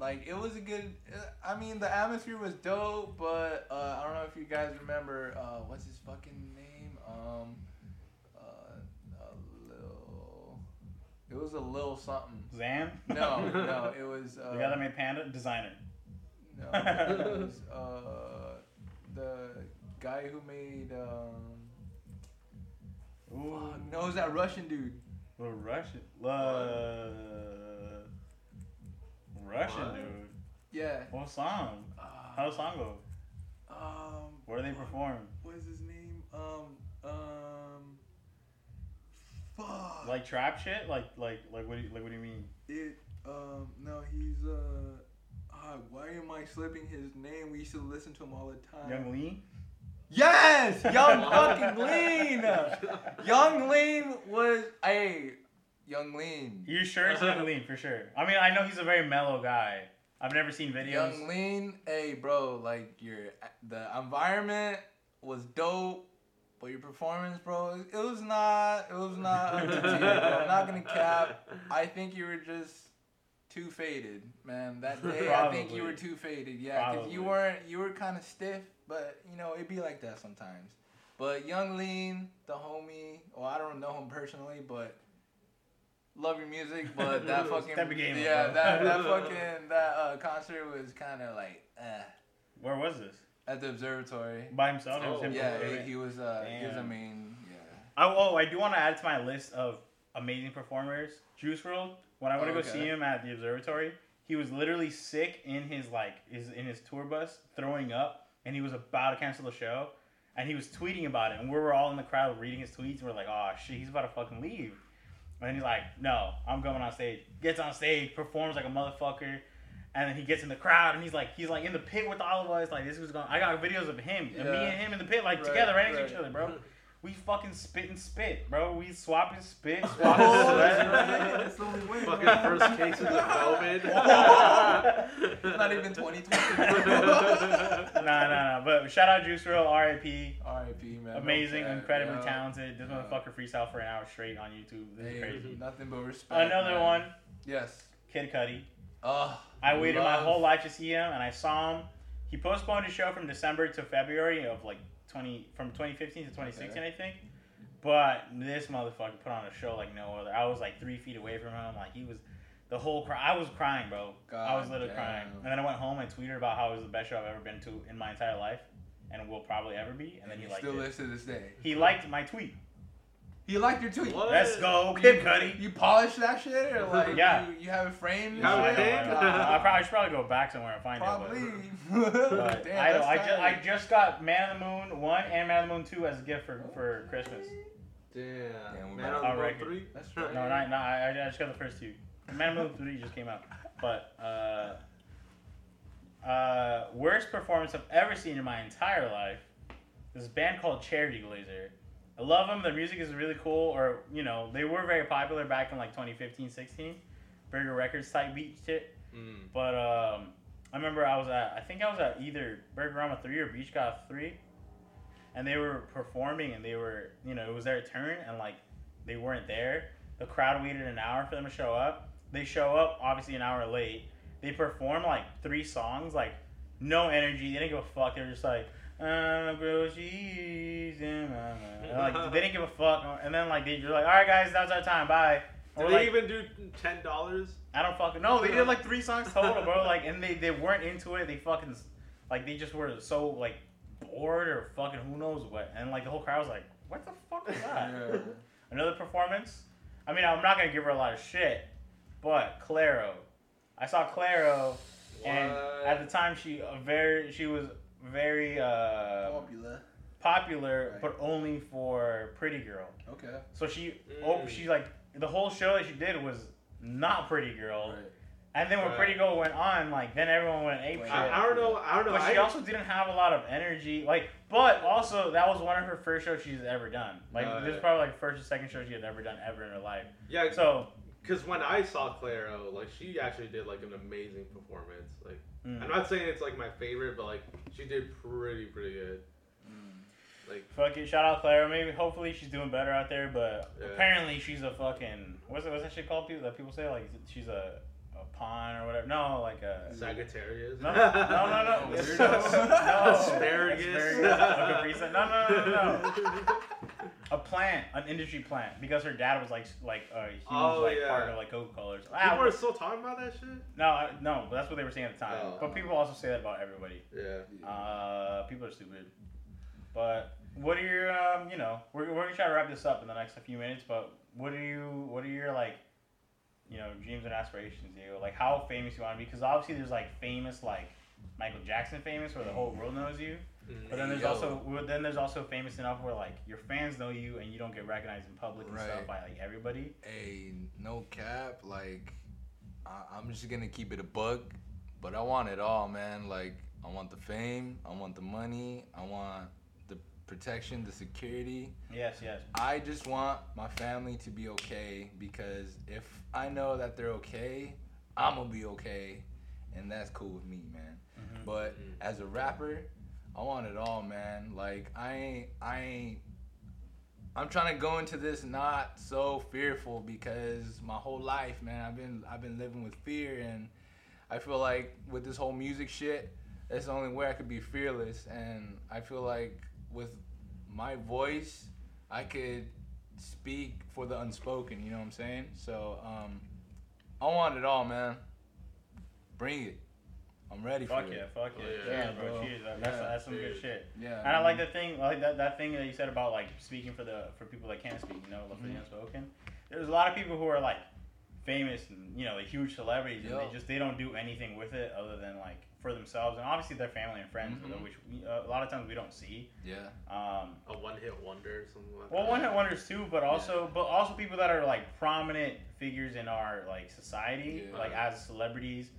like it was a good. uh, I mean, the atmosphere was dope, but uh, I don't know if you guys remember. Uh, what's his fucking name? Um, uh, a little. It was a little something. Zan. No, no, it was. Uh, the guy that made Panda, designer. no, it was uh, the guy who made. Um, Ooh, fuck, no, it was that Russian dude. the Russian. Uh, Russian What? dude. Yeah. What song? Uh, How the song go? um, Where do they perform? what is his name? Um, um, fuck. Like trap shit? Like like like what do you, like what do you mean? it. Um, no, he's uh. ah, why am I slipping his name? We used to listen to him all the time. Yung Lean? Yes, Young fucking Lean. Yung Lean was a Yung Lean. You sure it's Yung Lean for sure? I mean, I know he's a very mellow guy. I've never seen videos. Yung Lean, hey bro, like your the environment was dope, but your performance, bro, it was not. It was not up to tier, bro. I'm not gonna cap. I think you were just too faded, man. That day, I think you were too faded. Yeah, because you weren't. You were kind of stiff, but you know it'd be like that sometimes. But Yung Lean, the homie, well, I don't know him personally, but love your music. But that fucking Step your game yeah, bro. that that fucking that uh, concert was kind of like eh. Where was this? at the observatory. By himself? It was Oh, him Yeah, he, he was uh, he was a Damn. main. Yeah. I, oh, I do want to add to my list of amazing performers. Juice WRLD. When I went to go Okay. see him at the observatory, he was literally sick in his like his in his tour bus, throwing up, and he was about to cancel the show. And he was tweeting about it, and we were all in the crowd reading his tweets, and we're like, "Oh shit, he's about to fucking leave." And then he's like, "No, I'm going on stage." Gets on stage, performs like a motherfucker, and then he gets in the crowd, and he's like, he's like in the pit with all of us. Like this was going. I got videos of him, and me and him in the pit, like Right, together, right next to each other, bro. We fucking spit and spit, bro. We swap and spit, swap Oh, and sweat. That's the only way. Fucking first cases of COVID. Not even 2020. Nah, nah, nah. But shout out Juice WRLD, R.I.P. R.I.P. Man. Amazing, cap, incredibly yeah. talented. This Yeah. motherfucker freestyle for an hour straight on YouTube. This is crazy. nothing but respect. Another man. one, Yes. Kid Cudi. Oh, I waited my whole life to see him, and I saw him. He postponed his show from December to February of like 20 from 2015 to 2016, I think. But this motherfucker put on a show like no other. I was like three feet away from him. Like he was the whole cry. I was crying, bro. God I was literally damn. crying. And then I went home and tweeted about how it was the best show I've ever been to in my entire life, and will probably ever be. And then he he liked still it. lives to this day. He liked my tweet. He liked your tweet. What? Let's go, You- Kid Cudi. You polish that shit or like Yeah. you, you have it framed? You have it I don't, I framed? don't. I probably should probably go back somewhere and find Probably. it. But, but I, don't, I, just. I just got Man of the Moon one and Man of the Moon two as a gift for, for Christmas. Damn. Damn, Man might- on I'll the Moon three. That's right. No, not, not I, I just got the first two. Man of the Moon three just came out. But uh, uh, worst performance I've ever seen in my entire life. This band called Cherry Glazerr. I love them. Their music is really cool. Or you know, they were very popular back in like 2015, 16. Burger Records type beat shit. Mm. But um, I remember I was at I think I was at either Burgerama three or Beach Goth three, and they were performing and they were you know it was their turn and like they weren't there. The crowd waited an hour for them to show up. They show up obviously an hour late. They perform like three songs like no energy. They didn't give a fuck. They were just like. Uh, bro, cheese in my mouth." Like they didn't give a fuck, and then like they were like, "All right, guys, that was our time. Bye." Did they like, even do ten dollars? I don't fucking know. They did like three songs total, bro. Like, and they, they weren't into it. They fucking like they just were so like bored or fucking who knows what. And like the whole crowd was like, "What the fuck was that?" Yeah. Another performance. I mean, I'm not gonna give her a lot of shit, but Clairo. I saw Clairo, and at the time she a very she was very uh, Popular. popular, Right. but only for Pretty Girl. Okay. So she oh Mm. she like the whole show that she did was not Pretty Girl. Right. And then when Right. Pretty Girl went on, like then everyone went ape shit. I, I don't know. I don't know. but she also didn't have a lot of energy. Like, but also that was one of her first shows she's ever done. Like Oh, this is probably like first or second show she had ever done ever in her life. yeah, So because when I saw Clairo, like she actually did like an amazing performance. Like mm, I'm not saying it's like my favorite, but like she did pretty pretty good. Mm. Like fuck it, shout out Clairo. Maybe hopefully she's doing better out there. But Yeah. apparently she's a fucking what's it, what's that shit called? People that people say like she's a a pawn or whatever. No, like a Sagittarius. no no no no Weirdo. no Asparagus. Asparagus. A Capri Sun. No no no no no. a plant, an industry plant, because her dad was like like a huge Oh, like yeah. part of like Coca Cola. People are still talking about that shit. no, no, but that's what they were saying at the time. Oh. But people also say that about everybody. Yeah. Uh, people are stupid. But what are your um, you know, we're, we're gonna try to wrap this up in the next few minutes. But what are you, what are your like, you know, dreams and aspirations? You like how famous you want to be? Because obviously there's like famous like Michael Jackson famous where the whole world knows you. Mm. But then there's Yo. also well, then there's also famous enough where like your fans know you and you don't get recognized in public and stuff by like everybody. Hey, no cap. Like, I, I'm just gonna keep it a bug, but I want it all, man. Like, I want the fame, I want the money, I want the protection, the security. Yes, yes. I just want my family to be okay because if I know that they're okay, I'm gonna be okay, and that's cool with me, man. Mhm. But Mhm. as a rapper, I want it all, man. Like I ain't, I ain't. I'm trying to go into this not so fearful because my whole life, man, I've been I've been living with fear, and I feel like with this whole music shit, that's the only way I could be fearless. And I feel like with my voice, I could speak for the unspoken. You know what I'm saying? So um, I want it all, man. Bring it. I'm ready Fuck for yeah, it. fuck yeah. Oh, yeah, yeah, bro. bro. Cheers. That's, Yeah. that's some good shit. Yeah. And I like the thing, like that, that thing that you said about like speaking for the for people that can't speak, you know, for the Mhm. unspoken. There's a lot of people who are like famous and you know, like huge celebrities, and they just they don't do anything with it other than like for themselves and obviously their family and friends, Mhm. which we, uh, a lot of times we don't see. Yeah. Um, A one hit wonder or something like well, that. Well, one hit wonders too, but also but also people that are like prominent figures in our like society, Yeah. like as celebrities,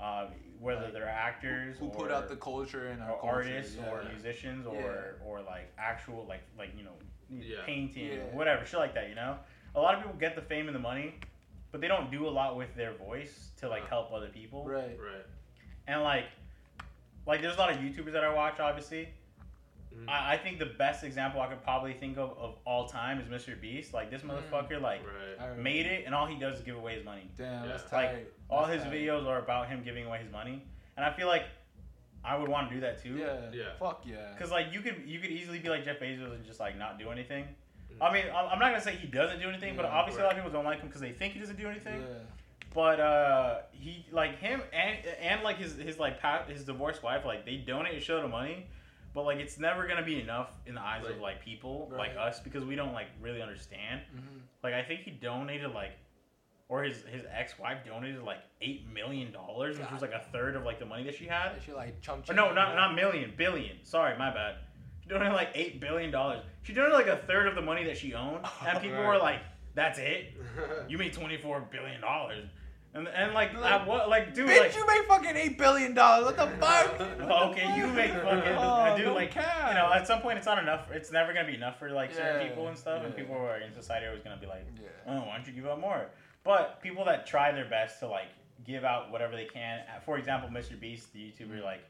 uh, whether Like, they're actors Who or put out the culture and our or culture, artists yeah. or musicians or Yeah. or like actual like like you know Yeah. painting Yeah. or whatever shit like that you know a lot of people get the fame and the money but they don't do a lot with their voice to like Uh, help other people Right. Right. And like like there's a lot of youtubers that i watch obviously Mhm. I, I think the best example i could probably think of of all time is mr beast like this Mm. motherfucker like right. Made it and all he does is give away his money Damn, Yeah. that's Like, tight. all That's his tight. videos are about him giving away his money and i feel like i would want to do that too Yeah. Yeah. Fuck yeah. Because like you could you could easily be like Jeff Bezos and just like not do anything. Mhm. I mean, I'm I'm not gonna say he doesn't do anything, but Yeah, obviously a lot of people don't like him because they think he doesn't do anything. Yeah. But uh, he like him and and like his his like pa- his divorced wife like they donate a shitload of money, but like it's never gonna be enough in the eyes of like people Right. like us because we don't like really understand. Mhm. Like I think he donated like, or his his ex wife donated like eight million dollars, which was like a third of like the money that she had. She like chump Or no, not not million, billion. Sorry, my bad. She donated like eight billion dollars. She donated like a third of the money that she owned, and people Right. were like, "That's it? You made twenty four billion dollars?" And and like, Like, at what like dude Bitch, like. you make fucking eight billion dollars. What the fuck? well, okay, you make fucking Oh, dude no like cap. you know at some point it's not enough. It's never gonna be enough for like certain people and stuff, and yeah. people are in society are always gonna be like, Yeah. oh, why don't you give out more? But people that try their best to like give out whatever they can. uh, For example, Mr. Beast, the YouTuber, like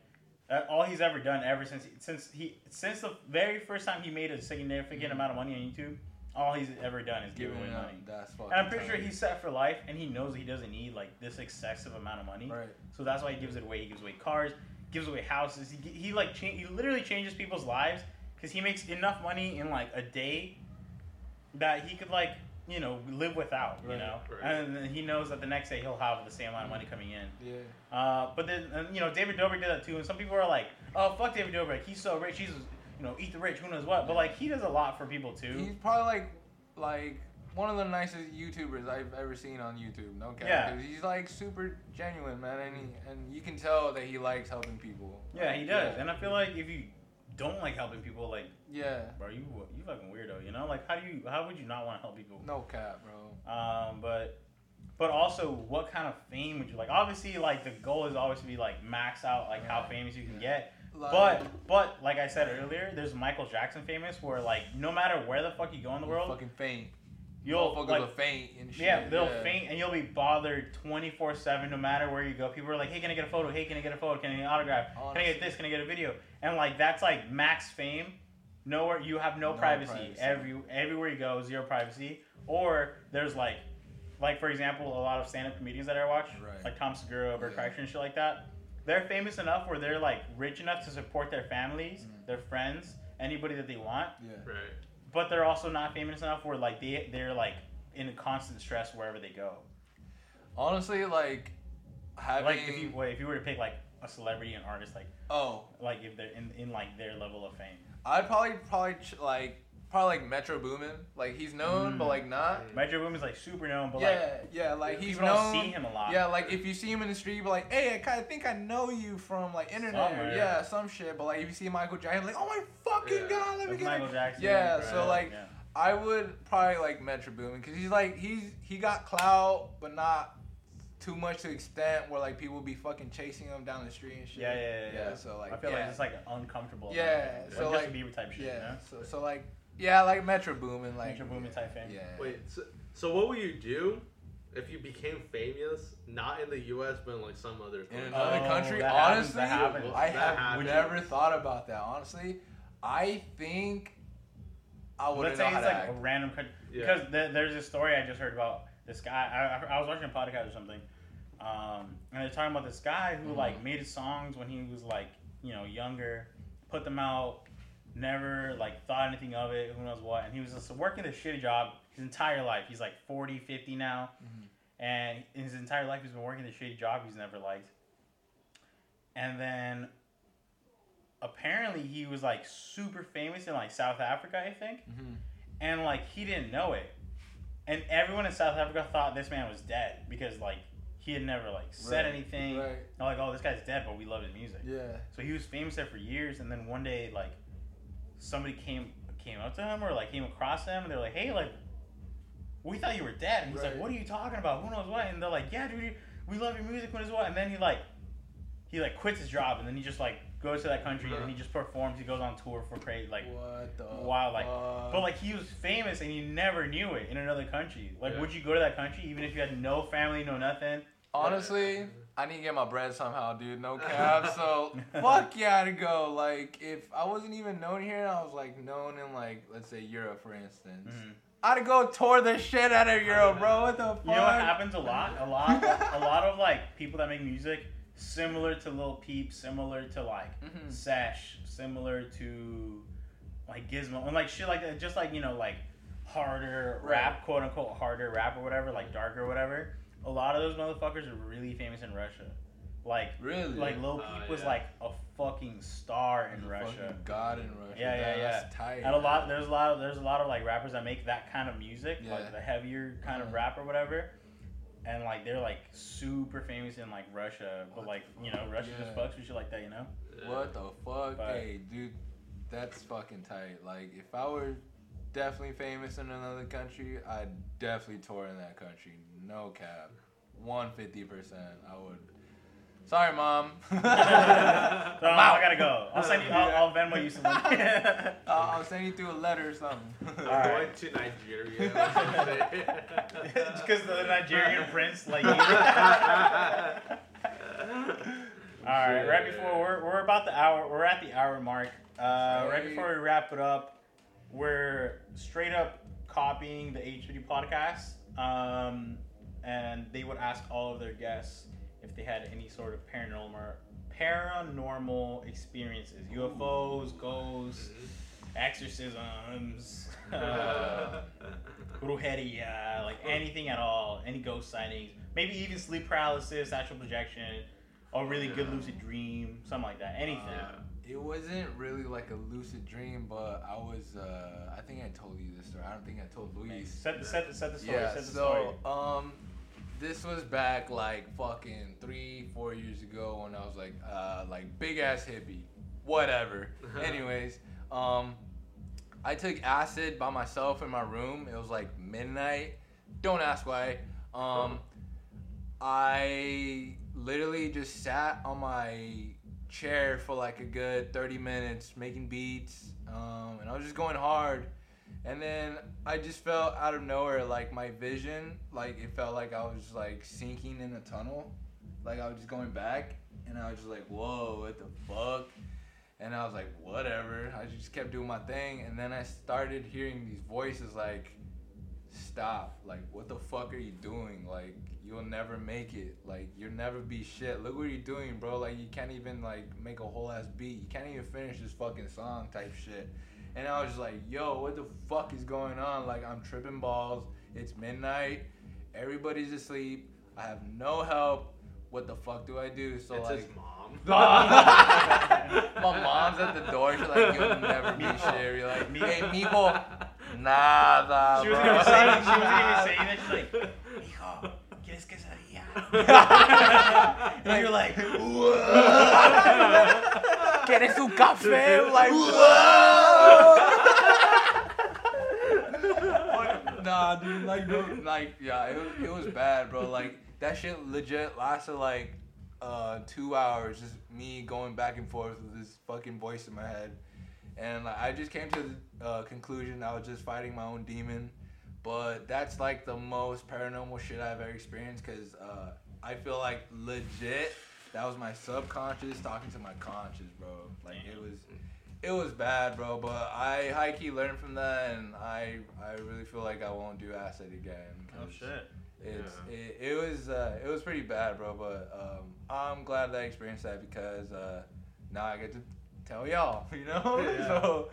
uh, all he's ever done ever since since he since the very first time he made a significant Mhm. amount of money on YouTube, all he's ever done is give away money. That's fucking. And I'm pretty sure he's set for life, and he knows he doesn't need like this excessive amount of money. Right. So that's why he gives it away. He gives away cars, gives away houses. He, he like cha- he literally changes people's lives because he makes enough money in like a day that he could like you know live without. You know, right. and then he knows that the next day he'll have the same amount of money coming in. Yeah. Uh, but then you know David Dobrik did that too, and some people are like, "Oh fuck David Dobrik, he's so rich. He's you know eat the rich, who knows what." But like he does a lot for people too. He's probably like like one of the nicest YouTubers I've ever seen on YouTube. No cap. Yeah. he's like super genuine, man, and he, and you can tell that he likes helping people. yeah, he does, Yeah. and I feel like if you don't like helping people, like Yeah. bro, you you fucking weirdo. You know, like how do you how would you not want to help people? No cap, bro. Um, but but also, what kind of fame would you like? Obviously, like the goal is always to be like max out like how famous you can Yeah. get. Like, But but like I said earlier, there's Michael Jackson famous where like no matter where the fuck you go in the world, fucking faint. you'll Motherfuckers like will faint and shit. yeah they'll faint and you'll be bothered 24 seven no matter where you go. People are like, hey, can I get a photo? Hey, can I get a photo? Can I get an autograph? Can I get this? Can I get a video? And like that's like max fame. Nowhere you have no, No privacy. privacy. Every everywhere you go, zero privacy. Or there's like, like for example, a lot of stand-up comedians that I watch, Right. like Tom Segura, Bert Yeah. Kreischer, and shit like that. They're famous enough where they're like rich enough to support their families, Mhm. their friends, anybody that they want. Yeah. Right. But they're also not famous enough where like they they're like in constant stress wherever they go. Honestly, like having Like if you wait, if you were to pick like a celebrity and artist, like oh, like if they're in, in like their level of fame. I'd probably probably ch- like probably like Metro Boomin. Like he's known, but Mm. like not. Metro Boomin's like super known, but yeah, like yeah, like he's people known. don't see him a lot. Yeah, like if you see him in the street, but like, hey, I kind of think I know you from like internet, Somewhere. yeah, some shit. But like if you see Michael Jackson, like, oh my fucking Yeah. god, let me get Michael it. Jackson. Yeah, right, so, like, yeah. I would probably like Metro Boomin because he's like he's he got clout, but not too much to the extent where like people be fucking chasing him down the street and shit. yeah, yeah, yeah, yeah. Yeah, so like I feel yeah. like it's like uncomfortable. Yeah, like so, Justin like, Bieber type shit. yeah, You know? so so like yeah, like Metro Boomin, like Metro Boomin type thing. Yeah. Wait. So, so what would you do if you became famous, not in the U.S. but in like some other In country? another Oh, country, that happens, honestly, that happens. I have happens. never thought about that. Honestly, I think I Let's wouldn't say know how it's like act. a random country. Yeah. Because th- there's a story I just heard about this guy. I, I, I was watching a podcast or something, um, and they're talking about this guy who Mhm. like made his songs when he was like you know younger, put them out, never like thought anything of it. Who knows what? And he was just working this shitty job his entire life. He's like 40, 50 now, Mhm. and in his entire life he's been working this shitty job he's never liked. And then apparently he was like super famous in like South Africa, I think Mhm. and like he didn't know it and everyone in south africa thought this man was dead because like he had never like said Right, anything Right. Like oh this guy's dead but we love his music Yeah. so he was famous there for years and then one day like somebody came came up to him or like came across him and they're like hey like we thought you were dead and he's Right. like what are you talking about who knows what and they're like yeah dude we love your music who knows what and then he like he like quits his job and then he just like goes to that country and he just performs he goes on tour for crazy like what the? Wow, like- fuck? but like he was famous and he never knew it in another country. Like, Yeah. would you go to that country even if you had no family, no nothing? honestly, I need to get my bread somehow, dude. No cap. So fuck yeah, to go. Like if I wasn't even known here, I was like known in like let's say Europe, for instance. Mhm. I'd go tour the shit out of Europe, bro. What the fuck? You know what happens a lot? A lot, a lot of like people that make music similar to Lil Peep, similar to like Mhm. Sesh, similar to like Gizmo, and like shit like that. Just like you know, like harder Right. rap, quote unquote harder rap or whatever, like darker or whatever. A lot of those motherfuckers are really famous in Russia. Like, Really? like Lil Uh, Peep was yeah. like a fucking star in Fucking Russia. God in Russia. Yeah, yeah, yeah. That's tight. And a lot, there's a lot of, there's a lot of like rappers that make that kind of music, Yeah. like the heavier kind of Mhm. rap or whatever. And like they're like super famous in like Russia, but like you know Russia just Yeah. fucks with shit like that, you know. What the fuck? But- hey, dude, that's fucking tight. Like, if I were definitely famous in another country, I'd definitely tour in that country. No cap. 150%. I would. Sorry, mom. So I gotta go. I'll send you. I'll, I'll Venmo you some money. I'll, I'll send you through a letter or something. I'm Alright. going to Nigeria. Just because the Nigerian prince, like. you- All right, right before we're, we're about the hour, we're at the hour mark. Uh, right before we wrap it up, we're straight up copying the H3 podcast, um, and they would ask all of their guests if they had any sort of paranormal paranormal experiences, UFOs, ghosts, exorcisms, uh, brujeria, like anything at all, any ghost sightings, maybe even sleep paralysis, astral projection, a really good lucid dream, something like that, anything. Yeah. It wasn't really like a lucid dream, but I was. Uh, I think I told you this story. I don't think I told Luis. Set the set the set the story. Yeah, set the story. so um, this was back like fucking three, four years ago when I was like, uh, like big ass hippie, whatever. Anyways, um, I took acid by myself in my room. It was like midnight. Don't ask why. Um, I literally just sat on my chair for like a good 30 minutes making beats, um, and I was just going hard. And then I just felt out of nowhere, like my vision, like it felt like I was like sinking in a tunnel. Like I was just going back, and I was just like, whoa, what the fuck? And I was like, whatever. I just kept doing my thing, and then I started hearing these voices like, stop. Like, what the fuck are you doing? Like, you'll never make it. Like, you'll never be shit. Look what you're doing, bro. Like, you can't even like make a whole ass beat. You can't even finish this fucking song type shit. And I was just like, yo, what the fuck is going on? Like, I'm tripping balls. It's midnight. Everybody's asleep. I have no help. What the fuck do I do? So, it's like, his mom. my mom's at the door. She's like, you'll never be shit. You're like, hey, mijo, nada, She was bro. gonna say, she was gonna say that. She's like, hijo, ¿quieres quesadilla? and you're like, ¿Quieres un café? Like, whoa! nah, dude, like, no, like, yeah, it was, it was bad, bro. Like, that shit legit lasted like uh, two hours, just me going back and forth with this fucking voice in my head. And like, I just came to the uh, conclusion I was just fighting my own demon. But that's like the most paranormal shit I've ever experienced because uh, I feel like legit that was my subconscious talking to my conscious, bro. Like it was, it was bad, bro. But I high key learned from that, and I I really feel like I won't do acid again. oh shit. It's Yeah. it, it was uh, it was pretty bad, bro. But um, I'm glad that I experienced that because uh, now I get to tell y'all, you know. Yeah. So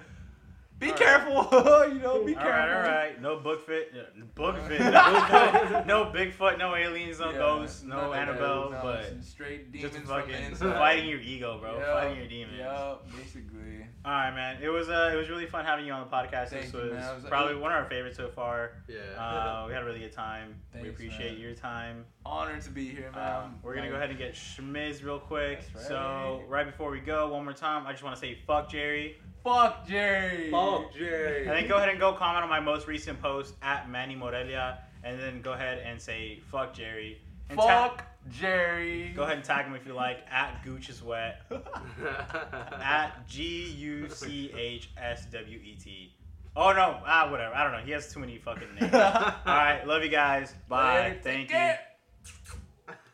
be All right. careful, you know. Be All careful. right, all right. No book fit. Book fit. No, no, no Bigfoot. No aliens. No Yeah, ghosts. No of Annabelle. no, but some straight just demons from the fucking fighting your ego, bro. Yeah, Fighting your demons. Yeah, basically. All right, man. It was uh, it was really fun having you on the podcast. Thank this you, was, man. It was- probably one of our favorites so far. Yeah. Uh, we had a really good time. we appreciate man. your time. Honored to be here, man. Um, we're gonna go ahead and get Schmiz real quick. That's So right. right before we go, one more time, I just want to say fuck Jerry, Fuck Jerry. Fuck Jerry. and then go ahead and go comment on my most recent post at Manny Morelia, and then go ahead and say fuck Jerry. And ta- Fuck Jerry. go ahead and tag him if you like at Gooch is wet at G U C H S W E T. Oh no, ah whatever. I don't know. He has too many fucking names. All right, love you guys. Bye. Later, Thank you. care.